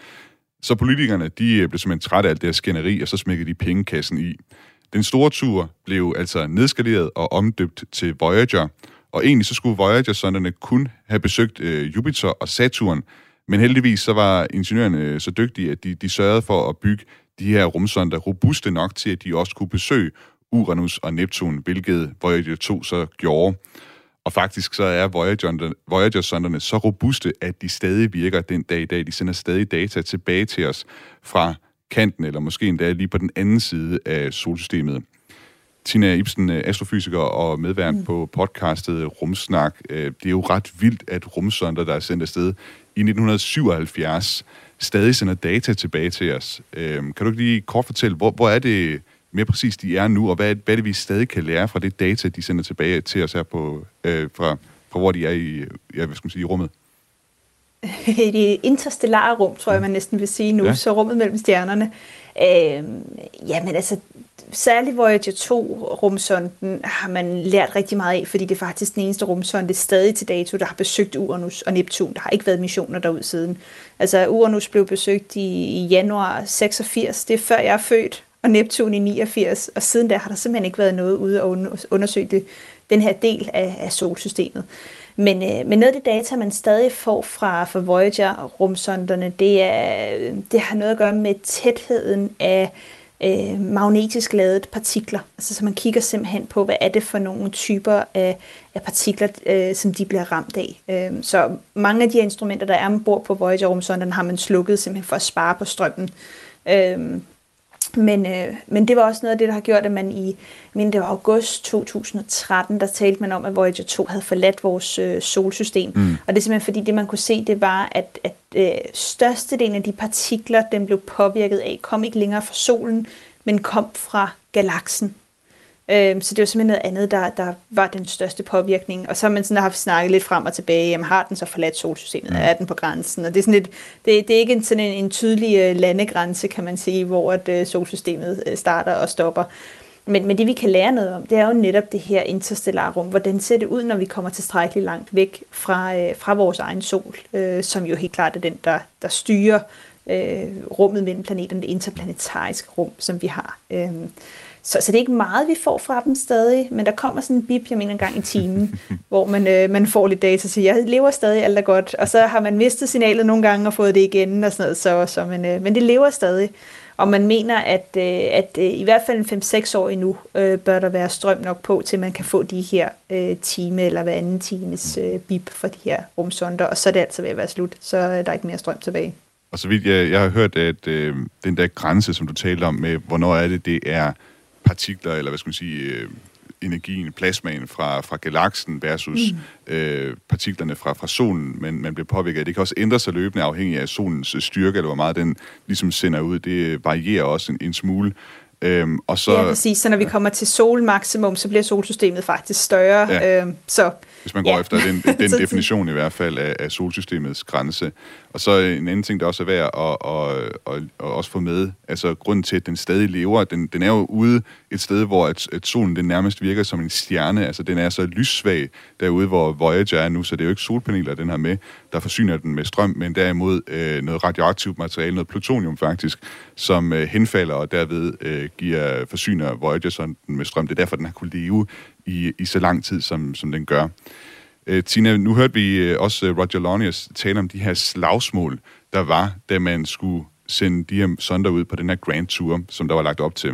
Så politikerne, de øh, blev simpelthen trætte af alt det her skænderi, og så smækkede de pengekassen i. Den store tur blev altså nedskaleret og omdøbt til Voyager, og egentlig så skulle Voyager-sonderne kun have besøgt øh, Jupiter og Saturn, men heldigvis så var ingeniørerne øh, så dygtige, at de, de sørgede for at bygge de her rumsonder robuste nok til, at de også kunne besøge Uranus og Neptun, hvilket Voyager 2 så gjorde. Og faktisk så er Voyager-sonderne så robuste, at de stadig virker den dag i dag. De sender stadig data tilbage til os fra kanten, eller måske endda lige på den anden side af solsystemet. Tina Ibsen, astrofysiker og medvært mm. på podcastet Rumsnak. Øh, det er jo ret vildt, at rumsonder, der er sendt afsted i 1977, stadig sender data tilbage til os. Øh, kan du ikke lige kort fortælle, hvor, hvor er det mere præcis de er nu, og hvad, hvad det, vi stadig kan lære fra det data, de sender tilbage til os her på, øh, fra, fra hvor de er i, ja, hvad skal man sige, i rummet? I det interstellare rum, tror jeg, man næsten vil sige nu, ja. så rummet mellem stjernerne. Øh, jamen altså, særligt Voyager 2-rumsonden har man lært rigtig meget af, fordi det er faktisk den eneste rumsonde stadig til dato, der har besøgt Uranus og Neptun. Der har ikke været missioner derud siden. Altså, Uranus blev besøgt i, i januar 86, det er før jeg er født, og Neptun i 89, og siden da har der simpelthen ikke været noget ude at undersøge det, den her del af, af solsystemet. Men, øh, men noget af det data, man stadig får fra, fra Voyager-rumsonderne, det, er, det har noget at gøre med tætheden af øh, magnetisk ladet partikler. Altså, så man kigger simpelthen på, hvad er det for nogle typer af, af partikler, øh, som de bliver ramt af. Øh, så mange af de instrumenter, der er ombord på Voyager-rumsonderne, har man slukket simpelthen for at spare på strømmen. Øh, men, øh, men det var også noget af det, der har gjort, at man i, men det var august 2013, der talte man om, at Voyager 2 havde forladt vores øh, solsystem. Mm. Og det er simpelthen fordi, det man kunne se, det var, at, at øh, størstedelen af de partikler, den blev påvirket af, kom ikke længere fra solen, men kom fra galaksen. Øhm, så det var simpelthen noget andet, der, der var den største påvirkning. Og så har man sådan haft snakket lidt frem og tilbage, jamen har den så forladt solsystemet, mm. er den på grænsen? Og det er, sådan lidt, det, det er ikke en, sådan en, en tydelig uh, landegrænse, kan man sige, hvor at, uh, solsystemet uh, starter og stopper. Men, men det vi kan lære noget om, det er jo netop det her interstellare rum. Hvordan ser det ud, når vi kommer tilstrækkeligt langt væk fra, øh, fra vores egen sol, øh, som jo helt klart er den, der, der styrer øh, rummet mellem planeterne, det interplanetariske rum, som vi har. Øh, så, så det er ikke meget, vi får fra dem stadig, men der kommer sådan en bip, jeg mener en gang i timen, hvor man, øh, man får lidt data, så jeg lever stadig, alt er godt. Og så har man mistet signalet nogle gange og fået det igen og sådan noget, så, så, men, øh, men det lever stadig. Og man mener, at, øh, at øh, i hvert fald 5-6 år endnu øh, bør der være strøm nok på, til man kan få de her øh, time eller hver anden times øh, bip for de her rumsonder, og så er det altså ved at være slut, så er der ikke mere strøm tilbage. Og så vidt jeg, jeg har hørt, at øh, den der grænse, som du talte om med, hvornår er det, det er partikler, eller hvad skal man sige, øh, energien, plasmaen fra, fra galaksen versus mm. øh, partiklerne fra, fra solen, men man bliver påvirket. Det kan også ændre sig løbende afhængig af solens styrke, eller hvor meget den ligesom sender ud. Det varierer også en, en smule. Øhm, og så, ja, præcis. Så når vi kommer til solmaksimum, så bliver solsystemet faktisk større. Ja. Øhm, så, Hvis man går ja. efter den, den definition i hvert fald af, af solsystemets grænse. Og så en anden ting, der også er værd at, at, at, at, at også få med, altså grunden til, at den stadig lever, den, den er jo ude et sted, hvor at, at solen den nærmest virker som en stjerne, altså den er så lyssvag derude, hvor Voyager er nu, så det er jo ikke solpaneler, den har med, der forsyner den med strøm, men derimod øh, noget radioaktivt materiale, noget plutonium faktisk, som øh, henfalder og derved øh, giver, forsyner Voyager med strøm. Det er derfor, den har kunnet leve i, i så lang tid, som, som den gør. Øh, Tina, nu hørte vi øh, også øh, Roger Lonius tale om de her slagsmål, der var, da man skulle sende de her sonder ud på den her Grand Tour, som der var lagt op til.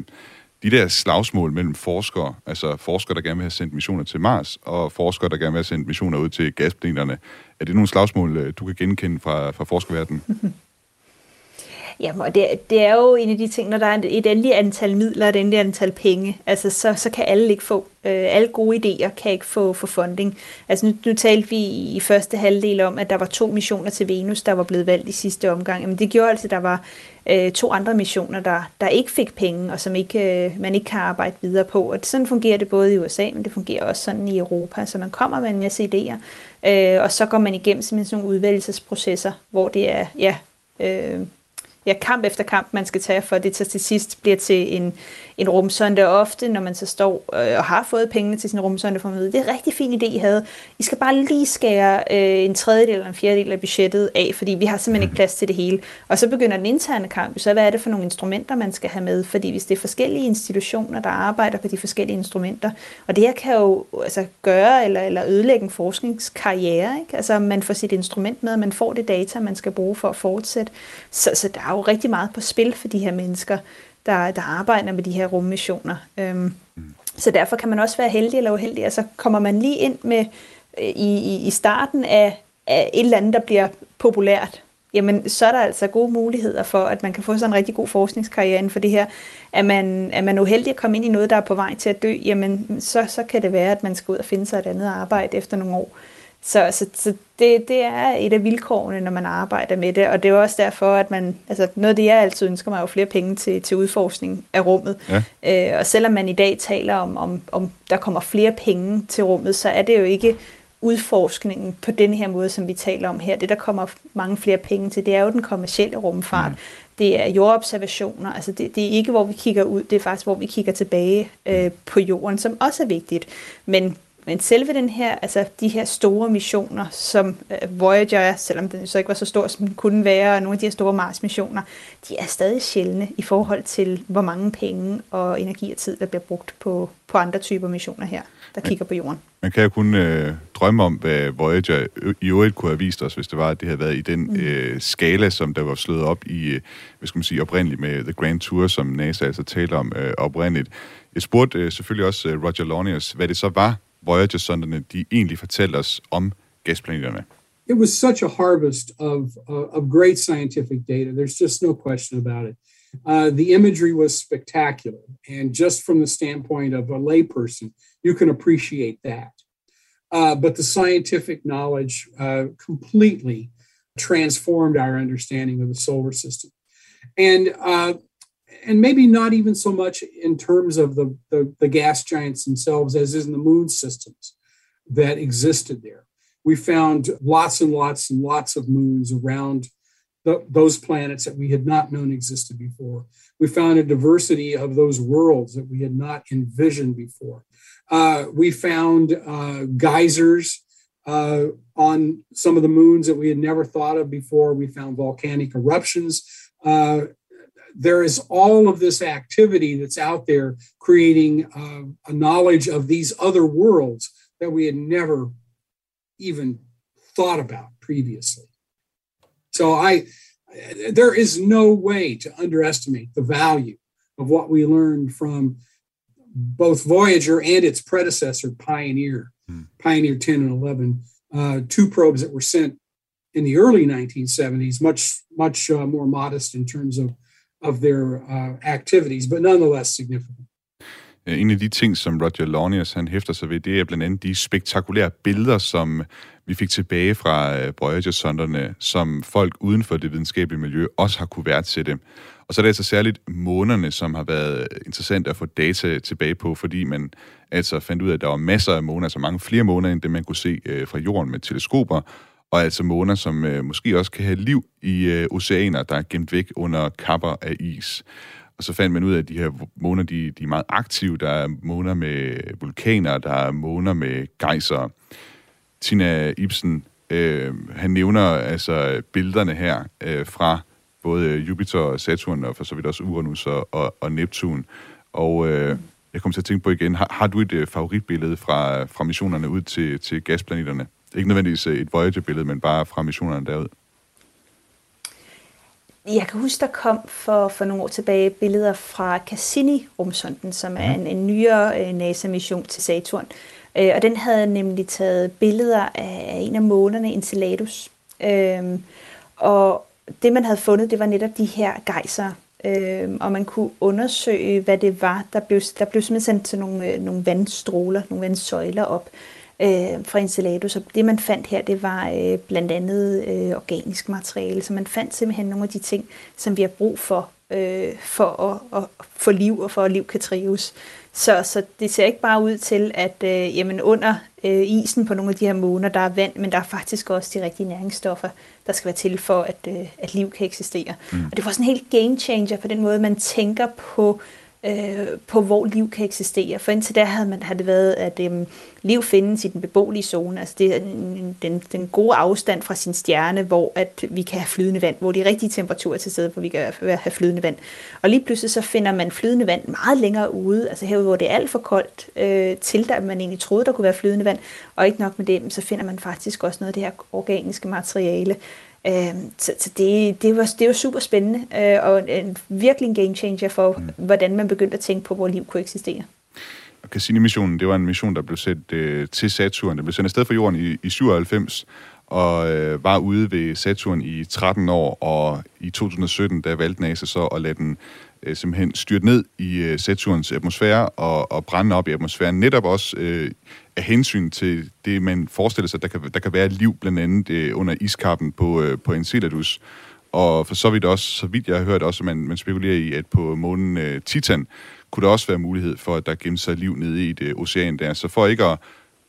De der slagsmål mellem forskere, altså forskere, der gerne vil have sendt missioner til Mars, og forskere, der gerne vil have sendt missioner ud til gasplaneterne, er det nogle slagsmål, øh, du kan genkende fra, fra forskerverdenen? Jamen, og det, det er jo en af de ting, når der er et endeligt antal midler og et endeligt antal penge, altså så, så kan alle ikke få, øh, alle gode idéer kan ikke få, få funding. Altså nu, nu talte vi i første halvdel om, at der var to missioner til Venus, der var blevet valgt i sidste omgang. Men det gjorde altså, at der var øh, to andre missioner, der, der ikke fik penge, og som ikke, øh, man ikke kan arbejde videre på. Og sådan fungerer det både i USA, men det fungerer også sådan i Europa. Så man kommer med en masse idéer, øh, og så går man igennem sådan nogle udvælgelsesprocesser, hvor det er, ja, øh, ja, kamp efter kamp, man skal tage, for det til sidst bliver til en, en rumsonde. Og ofte, når man så står øh, og har fået pengene til sin rumsonde, får man det er en rigtig fin idé, I havde. I skal bare lige skære øh, en tredjedel eller en fjerdedel af budgettet af, fordi vi har simpelthen ikke plads til det hele. Og så begynder den interne kamp, så hvad er det for nogle instrumenter, man skal have med? Fordi hvis det er forskellige institutioner, der arbejder på de forskellige instrumenter, og det her kan jo altså, gøre eller, eller ødelægge en forskningskarriere, ikke? Altså man får sit instrument med, man får det data, man skal bruge for at fortsætte. Så, så der er jo rigtig meget på spil for de her mennesker der, der arbejder med de her rummissioner. Øhm, mm. Så derfor kan man også være heldig eller uheldig. Altså kommer man lige ind med øh, i, i starten af, af et eller andet, der bliver populært, jamen så er der altså gode muligheder for, at man kan få sådan en rigtig god forskningskarriere inden for det her. Er man, er man uheldig at komme ind i noget, der er på vej til at dø, jamen så, så kan det være, at man skal ud og finde sig et andet arbejde efter nogle år. Så, så, så det, det er et af vilkårene, når man arbejder med det, og det er også derfor, at man, altså noget af det, jeg altid ønsker mig, er jo flere penge til, til udforskning af rummet. Ja. Øh, og selvom man i dag taler om, om, om, der kommer flere penge til rummet, så er det jo ikke udforskningen på den her måde, som vi taler om her. Det, der kommer mange flere penge til, det er jo den kommercielle rumfart. Mm. Det er jordobservationer, altså det, det er ikke, hvor vi kigger ud, det er faktisk, hvor vi kigger tilbage øh, på jorden, som også er vigtigt. Men men selve den her, altså de her store missioner, som uh, Voyager er, selvom den så ikke var så stor, som den kunne være, og nogle af de her store Mars-missioner, de er stadig sjældne i forhold til, hvor mange penge og energi og tid, der bliver brugt på, på andre typer missioner her, der kigger på jorden. Man kan jo kun øh, drømme om, hvad Voyager i øvrigt kunne have vist os, hvis det var, at det havde været i den mm. øh, skala, som der var slået op i, øh, hvad skal man sige, oprindeligt med The Grand Tour, som NASA altså taler om øh, oprindeligt. Jeg spurgte øh, selvfølgelig også øh, Roger Launius, hvad det så var, Voyager-sonderne de egentlig os om gasplaneterne? It was such a harvest of, uh, of great scientific data. There's just no question about it. Uh, the imagery was spectacular. And just from the standpoint of a layperson, you can appreciate that. Uh, but the scientific knowledge uh, completely transformed our understanding of the solar system. And uh, and maybe not even so much in terms of the, the, the gas giants themselves as in the moon systems that existed there. We found lots and lots and lots of moons around the, those planets that we had not known existed before. We found a diversity of those worlds that we had not envisioned before. Uh, we found uh, geysers uh, on some of the moons that we had never thought of before. We found volcanic eruptions uh, there is all of this activity that's out there creating uh, a knowledge of these other worlds that we had never even thought about previously. So I there is no way to underestimate the value of what we learned from both Voyager and its predecessor, Pioneer, hmm. Pioneer 10 and 11, uh, two probes that were sent in the early 1970s, much much uh, more modest in terms of of their uh, activities, but nonetheless significant. Øh, en af de ting, som Roger Launius han hæfter sig ved, det er blandt andet de spektakulære billeder, som vi fik tilbage fra øh, Voyager-sonderne, som folk uden for det videnskabelige miljø også har kunne værdsætte. Og så er det altså særligt månerne, som har været interessant at få data tilbage på, fordi man altså fandt ud af, at der var masser af måner, altså mange flere måner, end det man kunne se øh, fra jorden med teleskoper, og altså måner, som øh, måske også kan have liv i øh, oceaner, der er gemt væk under kapper af is. Og så fandt man ud af, at de her måner, de, de er meget aktive. Der er måner med vulkaner, der er måner med gejser. Tina Ibsen, øh, han nævner altså billederne her øh, fra både Jupiter og Saturn, og for så vidt også Uranus og, og, og Neptun. Og øh, jeg kommer til at tænke på igen, har, har du et øh, favoritbillede fra, fra missionerne ud til, til gasplaneterne? Ikke nødvendigvis øh, et Voyager-billede, men bare fra missionerne derud. Jeg kan huske, der kom for, for nogle år tilbage billeder fra Cassini-rumsonden, som er en, en nyere øh, NASA-mission til Saturn. Øh, og den havde nemlig taget billeder af en af månerne, Enceladus. Øh, og det, man havde fundet, det var netop de her gejser, øh, og man kunne undersøge, hvad det var. Der blev, der blev simpelthen sendt til nogle, øh, nogle vandstråler, nogle vandsøjler op øh, fra Enceladus, og det man fandt her, det var øh, blandt andet øh, organisk materiale, så man fandt simpelthen nogle af de ting, som vi har brug for, øh, for at, at få liv, og for at liv kan trives. Så, så det ser ikke bare ud til, at øh, jamen under øh, isen på nogle af de her måner, der er vand, men der er faktisk også de rigtige næringsstoffer, der skal være til for, at, øh, at liv kan eksistere. Mm. Og det var sådan en helt game changer på den måde, man tænker på øh, Øh, på, hvor liv kan eksistere. For indtil da havde, man, havde det været, at øh, liv findes i den beboelige zone, altså det er den, den gode afstand fra sin stjerne, hvor at vi kan have flydende vand, hvor de rigtige temperaturer til stede, hvor vi kan have flydende vand. Og lige pludselig så finder man flydende vand meget længere ude, altså herude, hvor det er alt for koldt, øh, til at man egentlig troede, der kunne være flydende vand, og ikke nok med det, så finder man faktisk også noget af det her organiske materiale, så, så det, det, var, det var super spændende, øh, og en, virkelig en game changer for, mm. hvordan man begyndte at tænke på, hvor liv kunne eksistere. Cassini-missionen, det var en mission, der blev sendt øh, til Saturn. Den blev sendt afsted fra jorden i, i 97, og øh, var ude ved Saturn i 13 år, og i 2017, der valgte NASA så at lade den øh, simpelthen styrt ned i øh, Saturns atmosfære og, og brænde op i atmosfæren, netop også øh, af hensyn til det, man forestiller sig, der kan, der kan være liv blandt andet øh, under iskappen på, øh, på Enceladus. Og for så vidt også, så vidt jeg har hørt også, man, man spekulerer i, at på månen øh, Titan kunne der også være mulighed for, at der gemmer sig liv nede i det øh, ocean der. Så for ikke at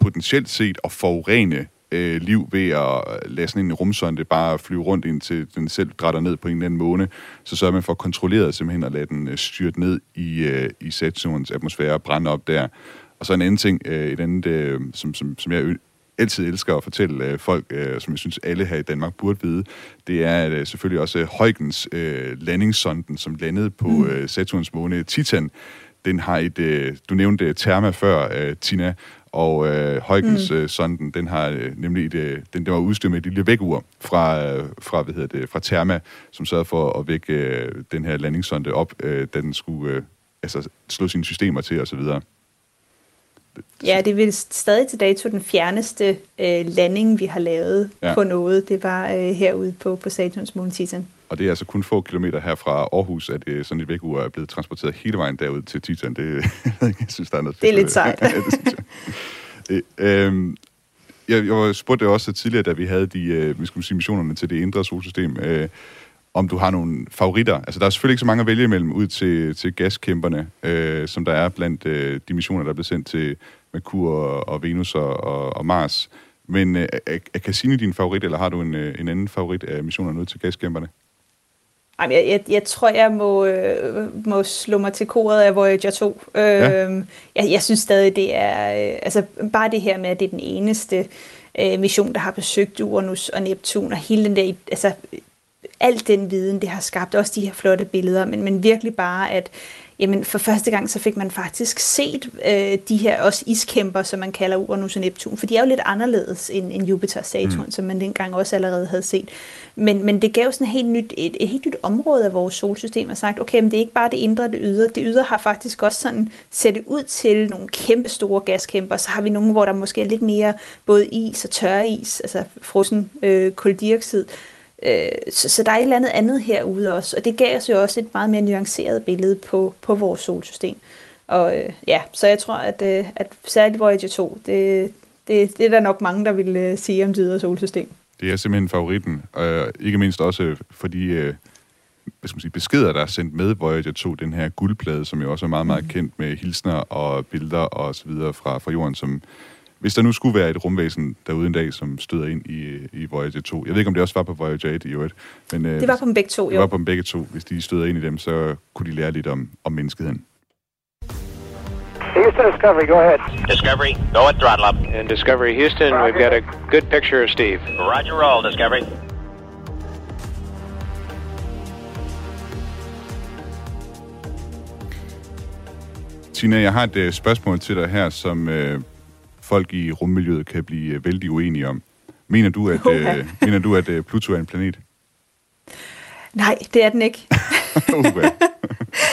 potentielt set at forurene øh, liv ved at lade sådan en rumsonde bare flyve rundt indtil den selv drætter ned på en eller anden måne, så sørger man for kontrolleret simpelthen at lade den øh, styrte ned i, øh, i Saturns atmosfære og brænde op der. Og så en anden ting, øh, et andet, øh, som, som, som jeg altid elsker at fortælle øh, folk, øh, som jeg synes alle her i Danmark burde vide, det er øh, selvfølgelig også Huygens øh, landingssonden, som landede på mm. øh, Saturns måne Titan. Den har et, øh, du nævnte Therma før, øh, Tina, og øh, Huygens mm. øh, sonden, den har øh, nemlig et, øh, den, den var udstyret med et lille vækkeur fra, øh, fra, hvad hedder det, fra Therma, som sørgede for at vække øh, den her landingssonde op, øh, da den skulle øh, altså, slå sine systemer til osv. Ja, det er stadig til dato den fjerneste øh, landing, vi har lavet ja. på noget. Det var øh, herude på, på Saturns måne Titan. Og det er altså kun få kilometer her fra Aarhus, at øh, sådan et vækkeur er blevet transporteret hele vejen derud til Titan. Det, jeg synes, der er noget Det er lidt sejt. ja, det synes jeg. Øh, øh, jeg, jeg spurgte også tidligere, da vi havde de øh, vi skulle sige, missionerne til det indre solsystem, øh, om du har nogle favoritter. Altså, der er selvfølgelig ikke så mange at vælge imellem ud til, til gaskæmperne, øh, som der er blandt øh, de missioner, der er blevet sendt til Merkur og, og Venus og, og, og Mars. Men øh, er, er Cassini din favorit, eller har du en, øh, en anden favorit af missionerne ud til gaskæmperne? Jamen, jeg, jeg, jeg tror, jeg må, øh, må slå mig til koret af Voyager 2. Øh, ja. jeg, jeg synes stadig, det er... Øh, altså, bare det her med, at det er den eneste øh, mission, der har besøgt Uranus og Neptun, og hele den der... Altså, al den viden, det har skabt, også de her flotte billeder, men, men virkelig bare, at jamen for første gang så fik man faktisk set øh, de her også iskæmper, som man kalder Uranus og Neptun, for de er jo lidt anderledes end, end Jupiter og Saturn, mm. som man dengang også allerede havde set. Men, men det gav sådan et helt nyt, et, et helt nyt område af vores solsystem, og sagt, okay, men det er ikke bare det indre og det ydre, det ydre har faktisk også sådan set ud til nogle kæmpe store gaskæmper, så har vi nogle, hvor der måske er lidt mere både is og tør is, altså frossen øh, koldioxid, Øh, så, så der er et eller andet andet herude også, og det gav os jo også et meget mere nuanceret billede på, på vores solsystem. Og øh, ja, så jeg tror, at, øh, at særligt Voyager 2, det, det, det er der nok mange, der vil øh, sige om det ydre solsystem. Det er simpelthen favoritten, og ikke mindst også fordi øh, hvad skal man sige, beskeder, der er sendt med Voyager 2, den her guldplade, som jo også er meget, meget mm. kendt med hilsner og billeder og så videre fra, fra jorden, som hvis der nu skulle være et rumvæsen derude en dag, som støder ind i, i Voyager 2, jeg ved ikke, om det også var på Voyager 1 i øvrigt, men... Øh, det var på dem begge to, jo. Det var på dem begge to. Hvis de støder ind i dem, så kunne de lære lidt om, om menneskeheden. Houston Discovery, go ahead. Discovery, go at throttle up. And Discovery Houston, Roger. we've got a good picture of Steve. Roger roll, Discovery. Tina, jeg har et uh, spørgsmål til dig her, som uh, folk i rummiljøet kan blive øh, vældig uenige om. Mener du, at, okay. øh, mener du, at øh, Pluto er en planet? Nej, det er den ikke.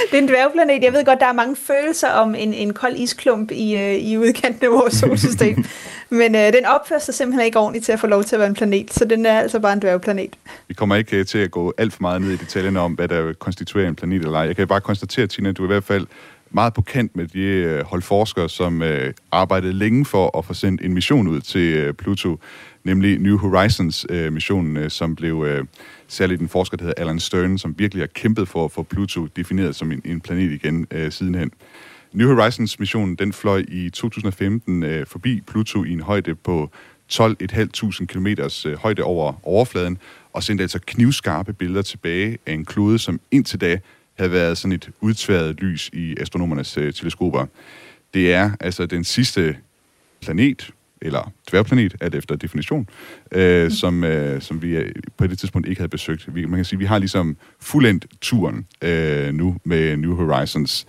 det er en dværgplanet. Jeg ved godt, der er mange følelser om en, en kold isklump i, øh, i udkanten af vores solsystem. Men øh, den opfører sig simpelthen ikke ordentligt til at få lov til at være en planet, så den er altså bare en dværgplanet. Vi kommer ikke øh, til at gå alt for meget ned i detaljerne om, hvad der konstituerer en planet eller ej. Jeg kan bare konstatere, Tina, at du i hvert fald meget på kant med de øh, holdforskere, som øh, arbejdede længe for at få sendt en mission ud til øh, Pluto, nemlig New Horizons-missionen, øh, øh, som blev øh, særligt en forsker, der hedder Alan Stern, som virkelig har kæmpet for at få Pluto defineret som en, en planet igen øh, sidenhen. New Horizons-missionen, den fløj i 2015 øh, forbi Pluto i en højde på 12.500 km øh, højde over overfladen, og sendte altså knivskarpe billeder tilbage af en klode, som indtil da havde været sådan et udtværet lys i astronomernes øh, teleskoper. Det er altså den sidste planet, eller dværgplanet, alt efter definition, øh, mm. som, øh, som vi øh, på det tidspunkt ikke havde besøgt. Vi, man kan sige, vi har ligesom fuldendt turen øh, nu med New Horizons.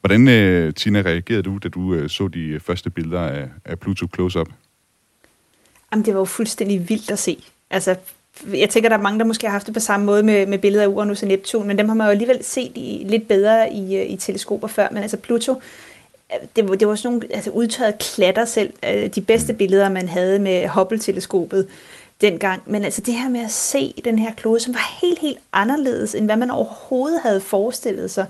Hvordan, øh, Tina, reagerede du, da du øh, så de første billeder af, af Pluto close-up? Jamen, det var jo fuldstændig vildt at se. Altså, jeg tænker, der er mange, der måske har haft det på samme måde med, med billeder af Uranus og Neptun, men dem har man jo alligevel set i, lidt bedre i, øh, i teleskoper før. Men altså Pluto, øh, det var, det var sådan nogle altså, udtørrede klatter selv. Øh, de bedste billeder, man havde med Hubble-teleskopet dengang. Men altså det her med at se den her klode, som var helt, helt anderledes, end hvad man overhovedet havde forestillet sig,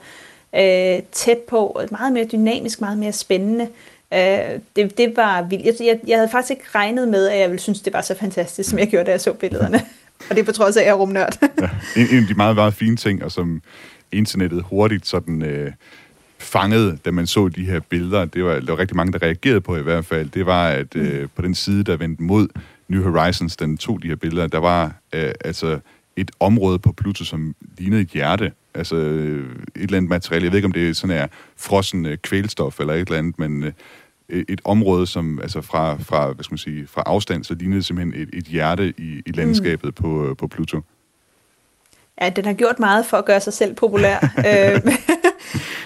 øh, tæt på, meget mere dynamisk, meget mere spændende. Øh, det, det var vildt. Jeg, jeg havde faktisk ikke regnet med, at jeg ville synes, det var så fantastisk, som jeg gjorde, da jeg så billederne. og det er på trods af, at jeg er rumnørd. ja, en, en af de meget, meget fine ting, og som internettet hurtigt sådan... Øh, fangede, da man så de her billeder, det var, der var rigtig mange, der reagerede på i hvert fald, det var, at mm. øh, på den side, der vendte mod New Horizons, den tog de her billeder, der var øh, altså et område på Pluto, som lignede et hjerte. Altså øh, et eller andet materiale. Jeg ved ikke, om det er sådan er frossen øh, kvælstof eller et eller andet, men øh, et område, som altså fra, fra, hvad skal man sige, fra afstand, så lignede simpelthen et, et hjerte i, i landskabet mm. på, på Pluto. Ja, den har gjort meget for at gøre sig selv populær. øh,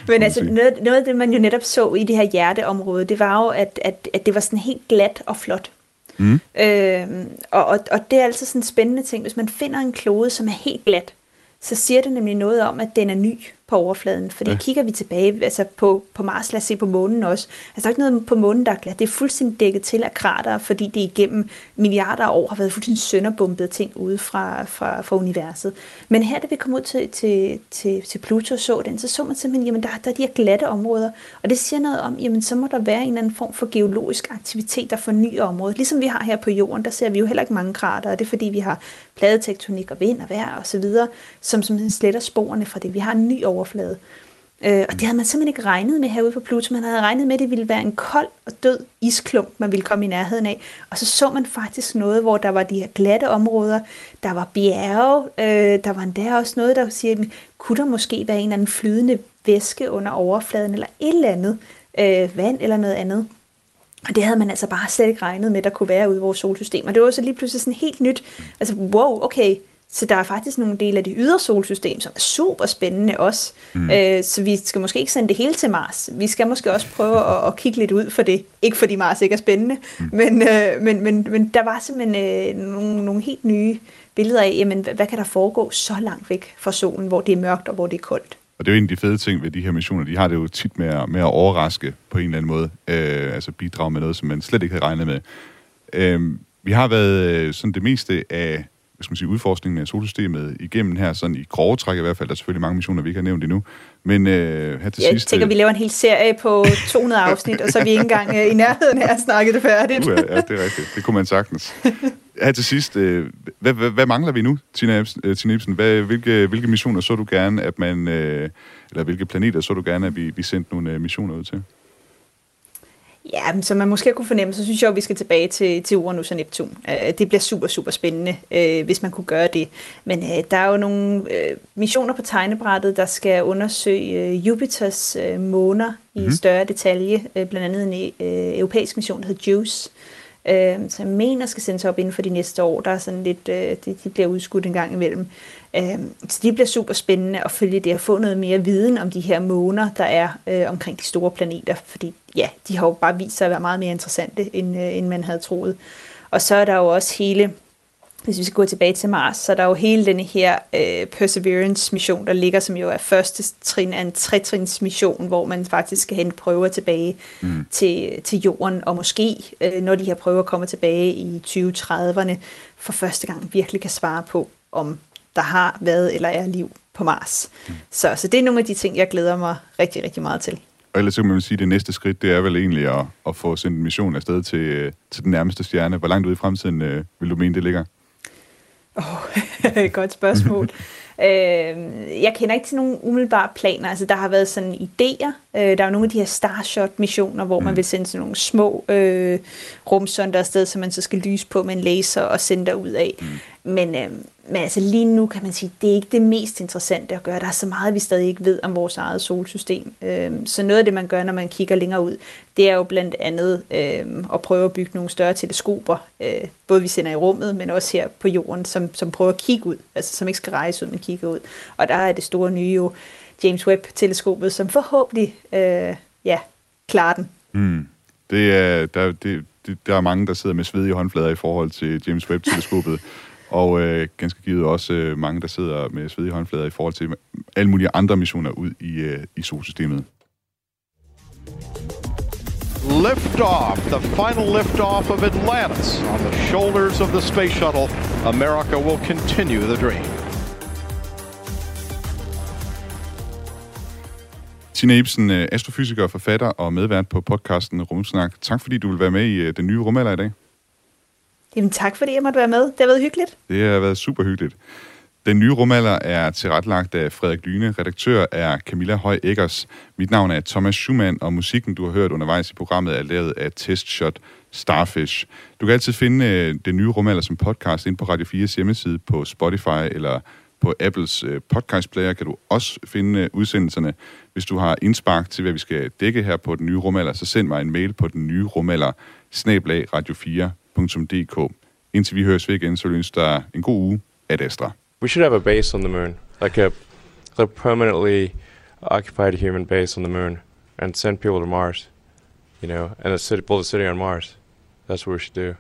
men altså, noget, noget af det, man jo netop så i det her hjerteområde, det var jo, at, at, at det var sådan helt glat og flot. Mm. Øh, og, og, og det er altså sådan en spændende ting, hvis man finder en klode, som er helt glat, så siger det nemlig noget om, at den er ny på overfladen. Fordi ja. kigger vi tilbage altså på, på Mars, lad os se på månen også. Altså der er ikke noget på månen, der er glat. Det er fuldstændig dækket til af krater, fordi det igennem milliarder af år har været fuldstændig sønderbumpet ting ude fra, fra, fra universet. Men her, da vi kom ud til, til, til, til Pluto og så den, så så man simpelthen, jamen der, der er de her glatte områder. Og det siger noget om, jamen så må der være en eller anden form for geologisk aktivitet, der fornyer området. Ligesom vi har her på jorden, der ser vi jo heller ikke mange krater, og det er fordi, vi har pladetektonik og vind og vejr og så videre, som, som sletter sporene fra det. Vi har en ny overflade. Øh, og det havde man simpelthen ikke regnet med herude på Pluto. Man havde regnet med, at det ville være en kold og død isklump, man ville komme i nærheden af. Og så så man faktisk noget, hvor der var de her glatte områder, der var bjerge, øh, der var endda også noget, der siger, kunne der måske være en eller anden flydende væske under overfladen, eller et eller andet øh, vand eller noget andet. Og det havde man altså bare slet ikke regnet med, der kunne være ude i vores solsystem. Og det var så lige pludselig sådan helt nyt. Altså, wow, okay, så der er faktisk nogle dele af det ydre solsystem, som er super spændende også. Mm. Øh, så vi skal måske ikke sende det hele til Mars. Vi skal måske også prøve at, at kigge lidt ud for det. Ikke fordi Mars ikke er spændende, mm. men, øh, men, men, men der var simpelthen øh, nogle, nogle helt nye billeder af, jamen, hvad, hvad kan der foregå så langt væk fra solen, hvor det er mørkt og hvor det er koldt. Og det er jo en af de fede ting ved de her missioner. De har det jo tit med at, med at overraske på en eller anden måde. Øh, altså bidrage med noget, som man slet ikke havde regnet med. Øh, vi har været øh, sådan det meste af hvad skal man sige, udforskningen af solsystemet igennem her, sådan i grove træk i hvert fald. Der er selvfølgelig mange missioner, vi ikke har nævnt endnu. Men øh, her til jeg sidst... Jeg tænker, øh, vi laver en hel serie på 200 afsnit, og så er vi ikke engang øh, i nærheden af at snakke det færdigt. Uh, ja, det er rigtigt. Det kunne man sagtens. Her til sidst, øh, hvad, hvad, hvad mangler vi nu, Tina, Ibsen? Øh, Tina Ibsen? Hvad, hvilke, hvilke missioner så du gerne, at man... Øh, eller hvilke planeter så du gerne, at vi, vi sendte nogle øh, missioner ud til? Ja, men som man måske kunne fornemme, så synes jeg, at vi skal tilbage til, til Uranus og Neptun. Uh, det bliver super, super spændende, uh, hvis man kunne gøre det. Men uh, der er jo nogle missioner på tegnebrættet, der skal undersøge Jupiters måner i mhm. større detalje. Blandt andet en europæisk mission, der hedder JUICE, uh, som jeg mener skal sendes op inden for de næste år. Der er sådan lidt, de, de bliver udskudt en gang imellem. Uh, så det bliver super spændende at følge det og få noget mere viden om de her måner, der er uh, omkring de store planeter, fordi ja, de har jo bare vist sig at være meget mere interessante, end, øh, end man havde troet. Og så er der jo også hele hvis vi skal gå tilbage til Mars, så er der jo hele denne her øh, Perseverance-mission, der ligger, som jo er første trin af en tretrins mission, hvor man faktisk skal hente prøver tilbage mm. til, til jorden, og måske, øh, når de her prøver kommer tilbage i 2030'erne, for første gang virkelig kan svare på, om der har været eller er liv på Mars. Mm. Så, så det er nogle af de ting, jeg glæder mig rigtig, rigtig meget til. Og ellers kan man sige, at det næste skridt, det er vel egentlig at, at få sendt en mission afsted til, øh, til den nærmeste stjerne. Hvor langt ud i fremtiden øh, vil du mene, det ligger? Oh, godt spørgsmål. øh, jeg kender ikke til nogen umiddelbare planer. Altså, der har været sådan idéer. Øh, der er jo nogle af de her Starshot-missioner, hvor mm. man vil sende sådan nogle små øh, rumsonder afsted, som man så skal lyse på med en laser og sende derud af. Mm. Men, øh, men altså lige nu kan man sige, det er ikke det mest interessante at gøre. Der er så meget, vi stadig ikke ved om vores eget solsystem. Øh, så noget af det, man gør, når man kigger længere ud, det er jo blandt andet øh, at prøve at bygge nogle større teleskoper, øh, både vi sender i rummet, men også her på jorden, som, som prøver at kigge ud, altså som ikke skal rejse ud, men kigge ud. Og der er det store nye jo James Webb-teleskopet, som forhåbentlig øh, ja, klarer den. Mm. Det er, der, det, det, der er mange, der sidder med svedige håndflader i forhold til James Webb-teleskopet. og øh, ganske givet også øh, mange, der sidder med svedige håndflader i forhold til alle mulige andre missioner ud i, øh, i solsystemet. Lift off, the final lift off of Atlantis on the shoulders of the space shuttle. America will continue the dream. Tina Ibsen, øh, astrofysiker, forfatter og medvært på podcasten Rumsnak. Tak fordi du vil være med i øh, den nye rumalder i dag. Jamen tak, fordi jeg måtte være med. Det har været hyggeligt. Det har været super hyggeligt. Den nye rumalder er tilrettelagt af Frederik Lyne. Redaktør er Camilla Høj Eggers. Mit navn er Thomas Schumann, og musikken, du har hørt undervejs i programmet, er lavet af Testshot Starfish. Du kan altid finde øh, den nye rumalder som podcast ind på Radio 4's hjemmeside på Spotify eller på Apples øh, podcast player kan du også finde øh, udsendelserne. Hvis du har indspark til, hvad vi skal dække her på den nye rumalder, så send mig en mail på den nye rumalder, snablag radio4.dk. Indtil vi høres ved igen, så ønsker der en god uge af Astra. We should have a base on the moon, like a, a permanently occupied human base on the moon, and send people to Mars, you know, and a city, build a city on Mars. That's what we should do.